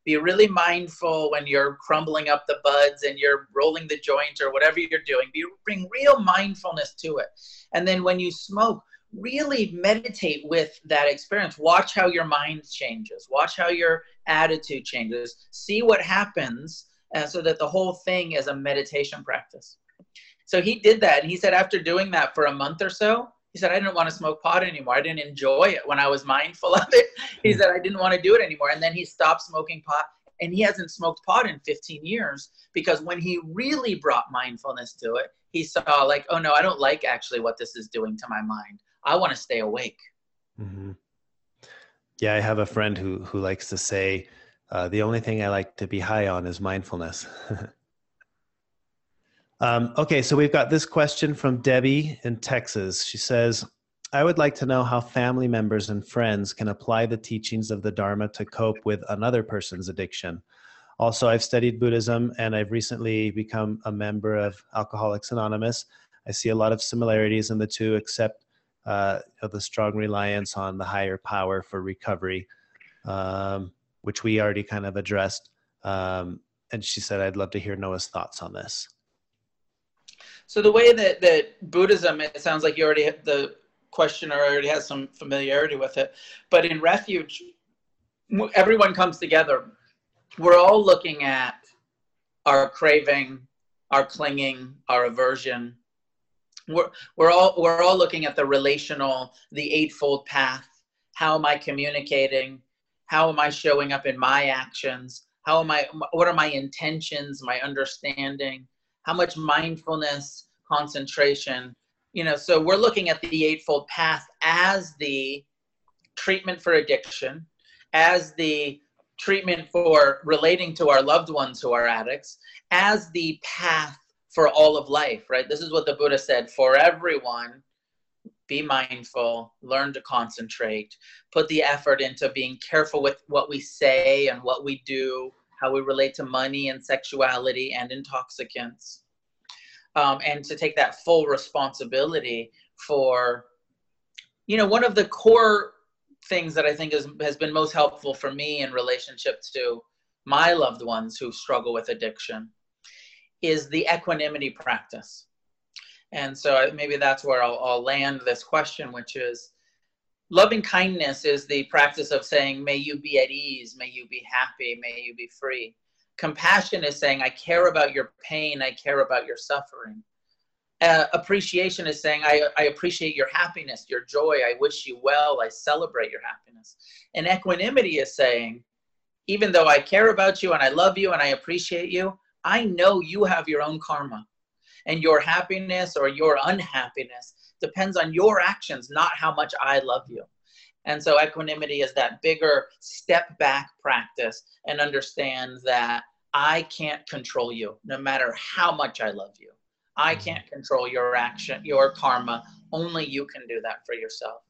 be really mindful when you're crumbling up the buds and you're rolling the joint or whatever you're doing. Be, bring real mindfulness to it. And then when you smoke, really meditate with that experience. Watch how your mind changes, watch how your attitude changes, see what happens uh, so that the whole thing is a meditation practice. So he did that. And he said, after doing that for a month or so, he said, I didn't want to smoke pot anymore. I didn't enjoy it when I was mindful of it. He hmm. said, I didn't want to do it anymore. And then he stopped smoking pot. And he hasn't smoked pot in 15 years because when he really brought mindfulness to it, he saw, like, oh no, I don't like actually what this is doing to my mind. I want to stay awake. Mm-hmm. Yeah, I have a friend who who likes to say, uh, "The only thing I like to be high on is mindfulness." um, okay, so we've got this question from Debbie in Texas. She says, "I would like to know how family members and friends can apply the teachings of the Dharma to cope with another person's addiction." Also, I've studied Buddhism and I've recently become a member of Alcoholics Anonymous. I see a lot of similarities in the two, except uh, the strong reliance on the higher power for recovery, um, which we already kind of addressed. Um, and she said, I'd love to hear Noah's thoughts on this. So the way that, that Buddhism, it sounds like you already have the questioner already has some familiarity with it, but in refuge, everyone comes together. We're all looking at our craving, our clinging, our aversion, we're, we're all we're all looking at the relational the eightfold path. How am i communicating? How am i showing up in my actions? How am i what are my intentions my understanding how much mindfulness concentration you know so we're looking at the eightfold path as the treatment for addiction as the treatment for relating to our loved ones who are addicts as the path for all of life, right? This is what the Buddha said for everyone. Be mindful, learn to concentrate, put the effort into being careful with what we say and what we do, how we relate to money and sexuality and intoxicants, um, and to take that full responsibility for, you know, one of the core things that I think is, has been most helpful for me in relationship to my loved ones who struggle with addiction is the equanimity practice. And so maybe that's where I'll, I'll land this question, which is loving kindness is the practice of saying, May you be at ease, may you be happy, may you be free. Compassion is saying, I care about your pain, I care about your suffering. Uh, appreciation is saying, I, I appreciate your happiness, your joy, I wish you well, I celebrate your happiness. And equanimity is saying, even though I care about you and I love you and I appreciate you, I know you have your own karma, and your happiness or your unhappiness depends on your actions, not how much I love you. And so equanimity is that bigger step back practice and understand that I can't control you no matter how much I love you. I mm-hmm. can't control your action, your karma. Only you can do that for yourself.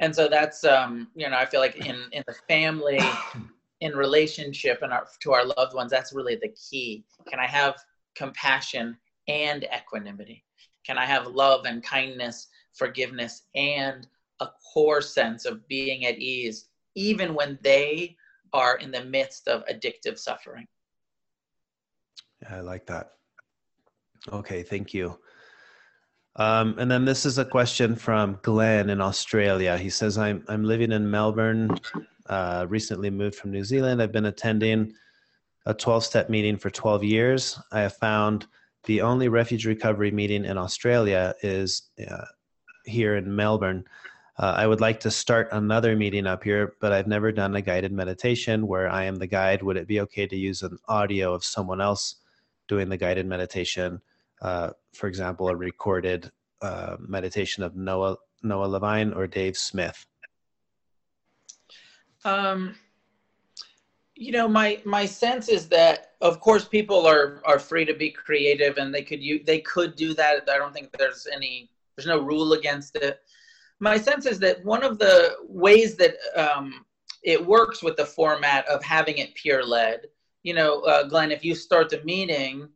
And so that's um, you know, I feel like in in the family in relationship and our, to our loved ones, that's really the key. Can I have compassion and equanimity? Can I have love and kindness, forgiveness, and a core sense of being at ease, even when they are in the midst of addictive suffering? Yeah, I like that. Okay, thank you. Um, and then this is a question from Glenn in Australia. He says, I'm, I'm living in Melbourne uh, recently moved from New Zealand. I've been attending a 12 step meeting for 12 years. I have found the only refuge recovery meeting in Australia is uh, here in Melbourne. Uh, I would like to start another meeting up here, but I've never done a guided meditation where I am the guide. Would it be okay to use an audio of someone else doing the guided meditation? Uh, for example, a recorded uh, meditation of Noah Noah Levine or Dave Smith. Um, you know, my my sense is that, of course, people are are free to be creative, and they could you they could do that. I don't think there's any there's no rule against it. My sense is that one of the ways that um, it works with the format of having it peer led. You know, uh, Glenn, if you start the meeting,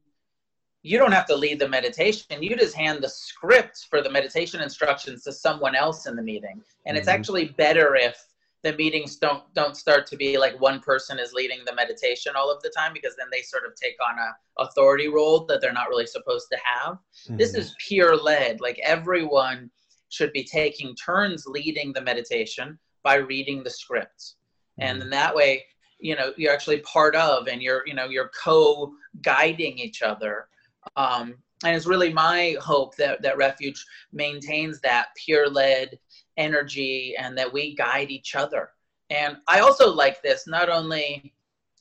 you don't have to lead the meditation. You just hand the script for the meditation instructions to someone else in the meeting. And mm-hmm. it's actually better if the meetings don't don't start to be like one person is leading the meditation all of the time because then they sort of take on a authority role that they're not really supposed to have mm-hmm. this is peer led like everyone should be taking turns leading the meditation by reading the scripts mm-hmm. and in that way you know you're actually part of and you're you know you're co-guiding each other um, and it's really my hope that that refuge maintains that peer led energy and that we guide each other. And I also like this not only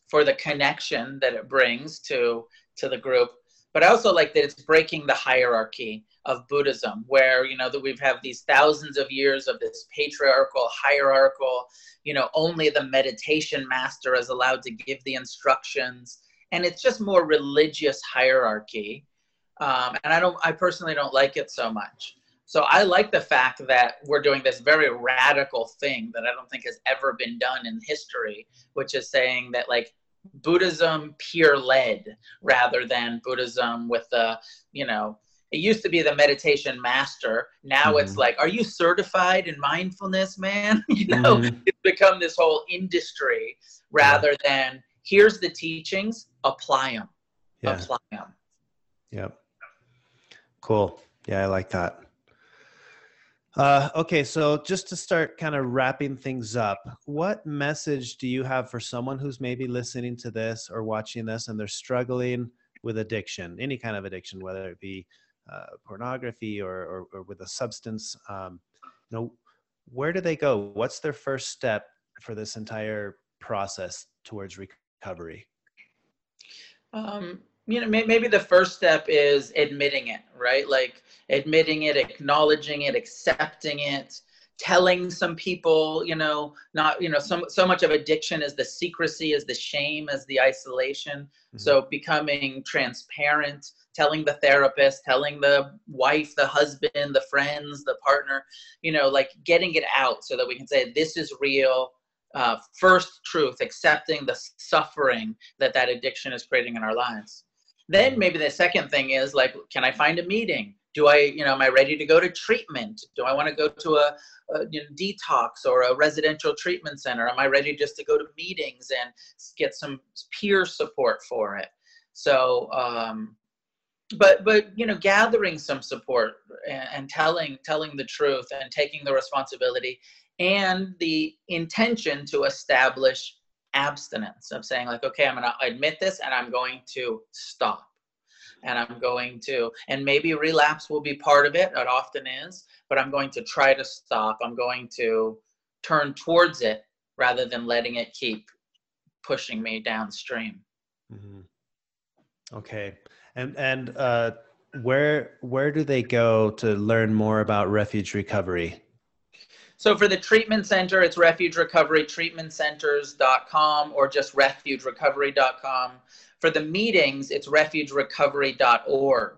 for the connection that it brings to to the group, but I also like that it's breaking the hierarchy of Buddhism, where you know that we've have these thousands of years of this patriarchal, hierarchical, you know, only the meditation master is allowed to give the instructions, and it's just more religious hierarchy. Um, and I don't, I personally don't like it so much. So I like the fact that we're doing this very radical thing that I don't think has ever been done in history, which is saying that like Buddhism peer led rather than Buddhism with the, you know, it used to be the meditation master. Now mm-hmm. it's like, are you certified in mindfulness, man? you know, mm-hmm. it's become this whole industry rather yeah. than here's the teachings, apply them. Yeah. Apply them. Yep. Cool. Yeah, I like that. Uh, okay, so just to start kind of wrapping things up, what message do you have for someone who's maybe listening to this or watching this and they're struggling with addiction, any kind of addiction, whether it be uh, pornography or, or, or, with a substance? Um, you know, where do they go? What's their first step for this entire process towards recovery? Um, you know, maybe the first step is admitting it, right? Like admitting it, acknowledging it, accepting it, telling some people, you know, not, you know, so, so much of addiction is the secrecy, is the shame, is the isolation. Mm-hmm. So becoming transparent, telling the therapist, telling the wife, the husband, the friends, the partner, you know, like getting it out so that we can say, this is real. Uh, first truth, accepting the suffering that that addiction is creating in our lives. Then maybe the second thing is like, can I find a meeting? do i you know am i ready to go to treatment? Do i want to go to a, a you know, detox or a residential treatment center? Am i ready just to go to meetings and get some peer support for it? So um, but but you know gathering some support and, and telling telling the truth and taking the responsibility and the intention to establish abstinence of saying like okay i'm going to admit this and i'm going to stop and I'm going to, and maybe relapse will be part of it. It often is, but I'm going to try to stop. I'm going to turn towards it rather than letting it keep pushing me downstream. Mm-hmm. Okay, and and uh, where where do they go to learn more about refuge recovery? So for the treatment center, it's refugerecoverytreatmentcenters.com or just refugerecovery.com. For the meetings, it's refugerecovery.org,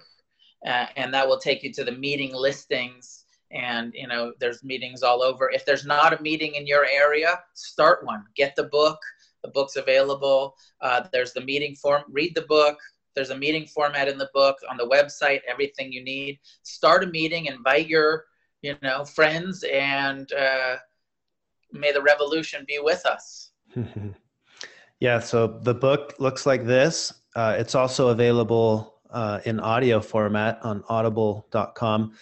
uh, and that will take you to the meeting listings. And you know, there's meetings all over. If there's not a meeting in your area, start one. Get the book. The book's available. Uh, there's the meeting form. Read the book. There's a meeting format in the book on the website. Everything you need. Start a meeting. Invite your you know friends, and uh, may the revolution be with us. Yeah, so the book looks like this. Uh, it's also available uh, in audio format on audible.com.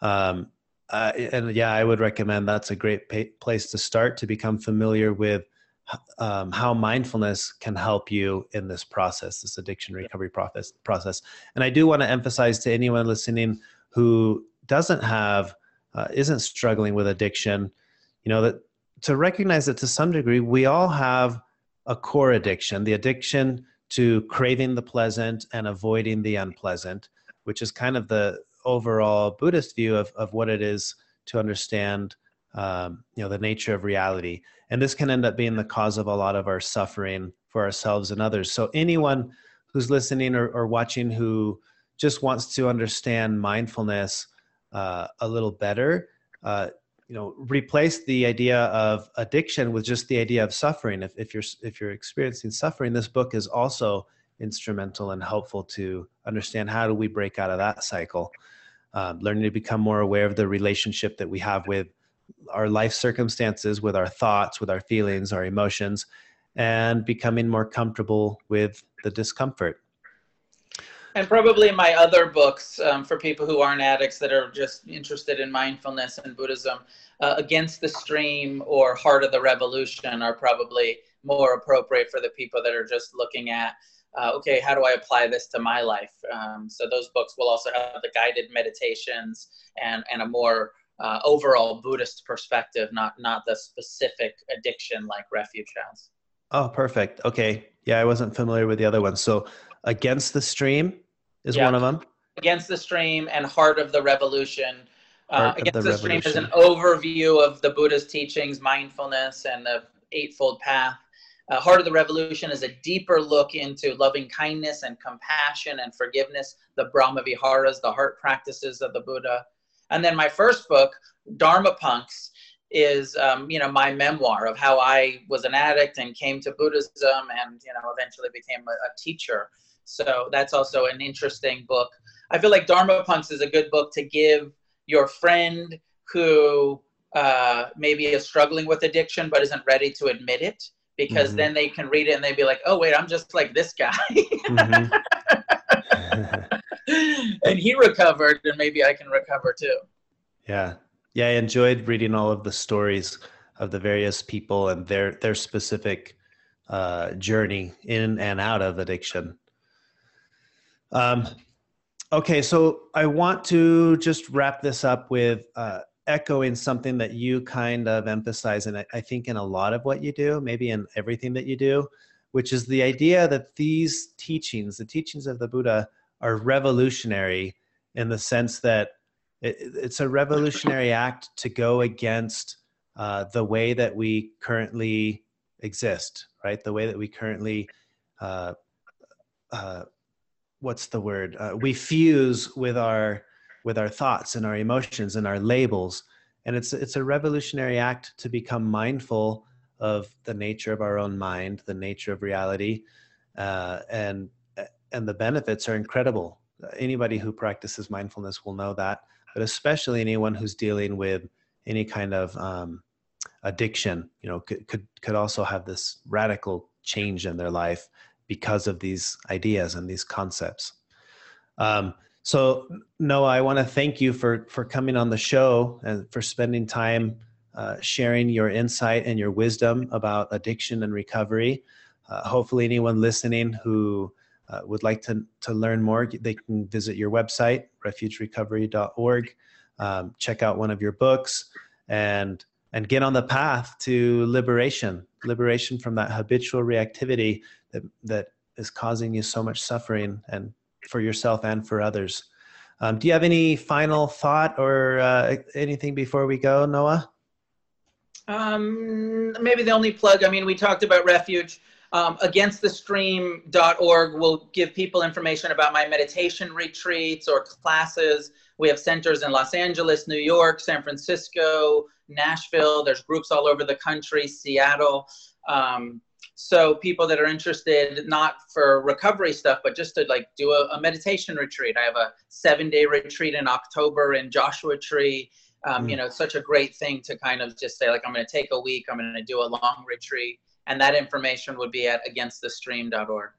Um, uh, and yeah, I would recommend that's a great pa- place to start to become familiar with um, how mindfulness can help you in this process, this addiction recovery process. Process, and I do want to emphasize to anyone listening who doesn't have, uh, isn't struggling with addiction, you know that to recognize that to some degree we all have a core addiction, the addiction to craving the pleasant and avoiding the unpleasant, which is kind of the overall Buddhist view of, of what it is to understand um, you know the nature of reality. And this can end up being the cause of a lot of our suffering for ourselves and others. So anyone who's listening or, or watching who just wants to understand mindfulness uh, a little better, uh, you know replace the idea of addiction with just the idea of suffering. If, if you're if you're experiencing suffering this book is also instrumental and helpful to understand how do we break out of that cycle um, learning to become more aware of the relationship that we have with our life circumstances with our thoughts with our feelings our emotions and becoming more comfortable with the discomfort and probably my other books um, for people who aren't addicts that are just interested in mindfulness and Buddhism, uh, Against the Stream or Heart of the Revolution are probably more appropriate for the people that are just looking at, uh, okay, how do I apply this to my life? Um, so those books will also have the guided meditations and, and a more uh, overall Buddhist perspective, not not the specific addiction like Refuge has. Oh, perfect. Okay. Yeah, I wasn't familiar with the other one. So, Against the Stream is yeah. one of them. Against the Stream and Heart of the Revolution. Uh, Against the, the Stream is an overview of the Buddha's teachings, mindfulness, and the Eightfold Path. Uh, Heart of the Revolution is a deeper look into loving kindness and compassion and forgiveness, the Brahma Viharas, the heart practices of the Buddha. And then my first book, Dharma Punks, is um, you know my memoir of how I was an addict and came to Buddhism and you know eventually became a, a teacher. So that's also an interesting book. I feel like Dharma Punks is a good book to give your friend who uh, maybe is struggling with addiction but isn't ready to admit it because mm-hmm. then they can read it and they'd be like, oh, wait, I'm just like this guy. mm-hmm. and he recovered, and maybe I can recover too. Yeah. Yeah. I enjoyed reading all of the stories of the various people and their, their specific uh, journey in and out of addiction. Um, okay. So I want to just wrap this up with uh, echoing something that you kind of emphasize, and I, I think in a lot of what you do, maybe in everything that you do, which is the idea that these teachings, the teachings of the Buddha, are revolutionary in the sense that it, it's a revolutionary act to go against uh, the way that we currently exist, right? The way that we currently, uh, uh, what's the word? Uh, we fuse with our with our thoughts and our emotions and our labels. And it's it's a revolutionary act to become mindful of the nature of our own mind, the nature of reality, uh, and and the benefits are incredible. Anybody who practices mindfulness will know that, but especially anyone who's dealing with any kind of um, addiction, you know, could, could could also have this radical change in their life because of these ideas and these concepts. Um, so Noah, I want to thank you for for coming on the show and for spending time uh, sharing your insight and your wisdom about addiction and recovery. Uh, hopefully, anyone listening who uh, would like to, to learn more, they can visit your website, refugerecovery.org, um, check out one of your books, and and get on the path to liberation, liberation from that habitual reactivity that that is causing you so much suffering and for yourself and for others. Um, do you have any final thought or uh, anything before we go, Noah? Um, maybe the only plug. I mean, we talked about refuge. Um, againstthestream.org will give people information about my meditation retreats or classes. We have centers in Los Angeles, New York, San Francisco, Nashville. There's groups all over the country, Seattle. Um, so people that are interested not for recovery stuff but just to like do a, a meditation retreat. I have a seven day retreat in october in joshua tree. Um, mm. you know such a great thing to kind of just say like i'm going to take a week i'm going to do a long retreat and that information would be at againstthestream.org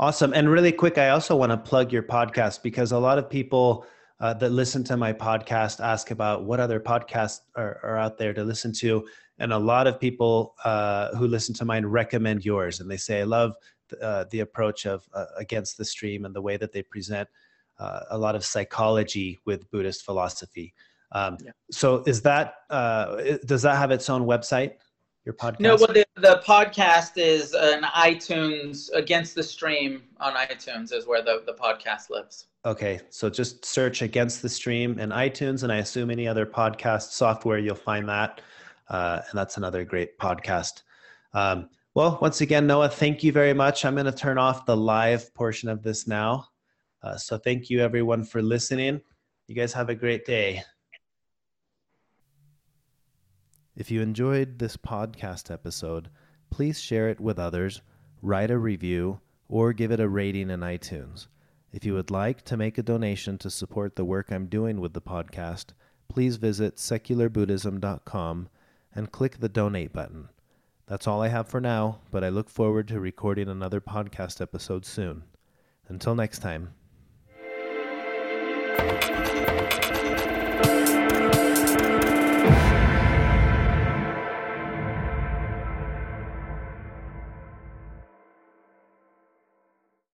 awesome and really quick i also want to plug your podcast because a lot of people uh, that listen to my podcast ask about what other podcasts are, are out there to listen to and a lot of people uh, who listen to mine recommend yours and they say i love uh, the approach of uh, against the stream and the way that they present uh, a lot of psychology with buddhist philosophy. Um, yeah. so is that uh, does that have its own website your podcast? No but the, the podcast is an itunes against the stream on itunes is where the, the podcast lives. Okay so just search against the stream in itunes and i assume any other podcast software you'll find that uh, and that's another great podcast. Um, well, once again, Noah, thank you very much. I'm going to turn off the live portion of this now. Uh, so thank you everyone for listening. You guys have a great day. If you enjoyed this podcast episode, please share it with others, write a review, or give it a rating in iTunes. If you would like to make a donation to support the work I'm doing with the podcast, please visit secularbuddhism.com and click the donate button. That's all I have for now, but I look forward to recording another podcast episode soon. Until next time.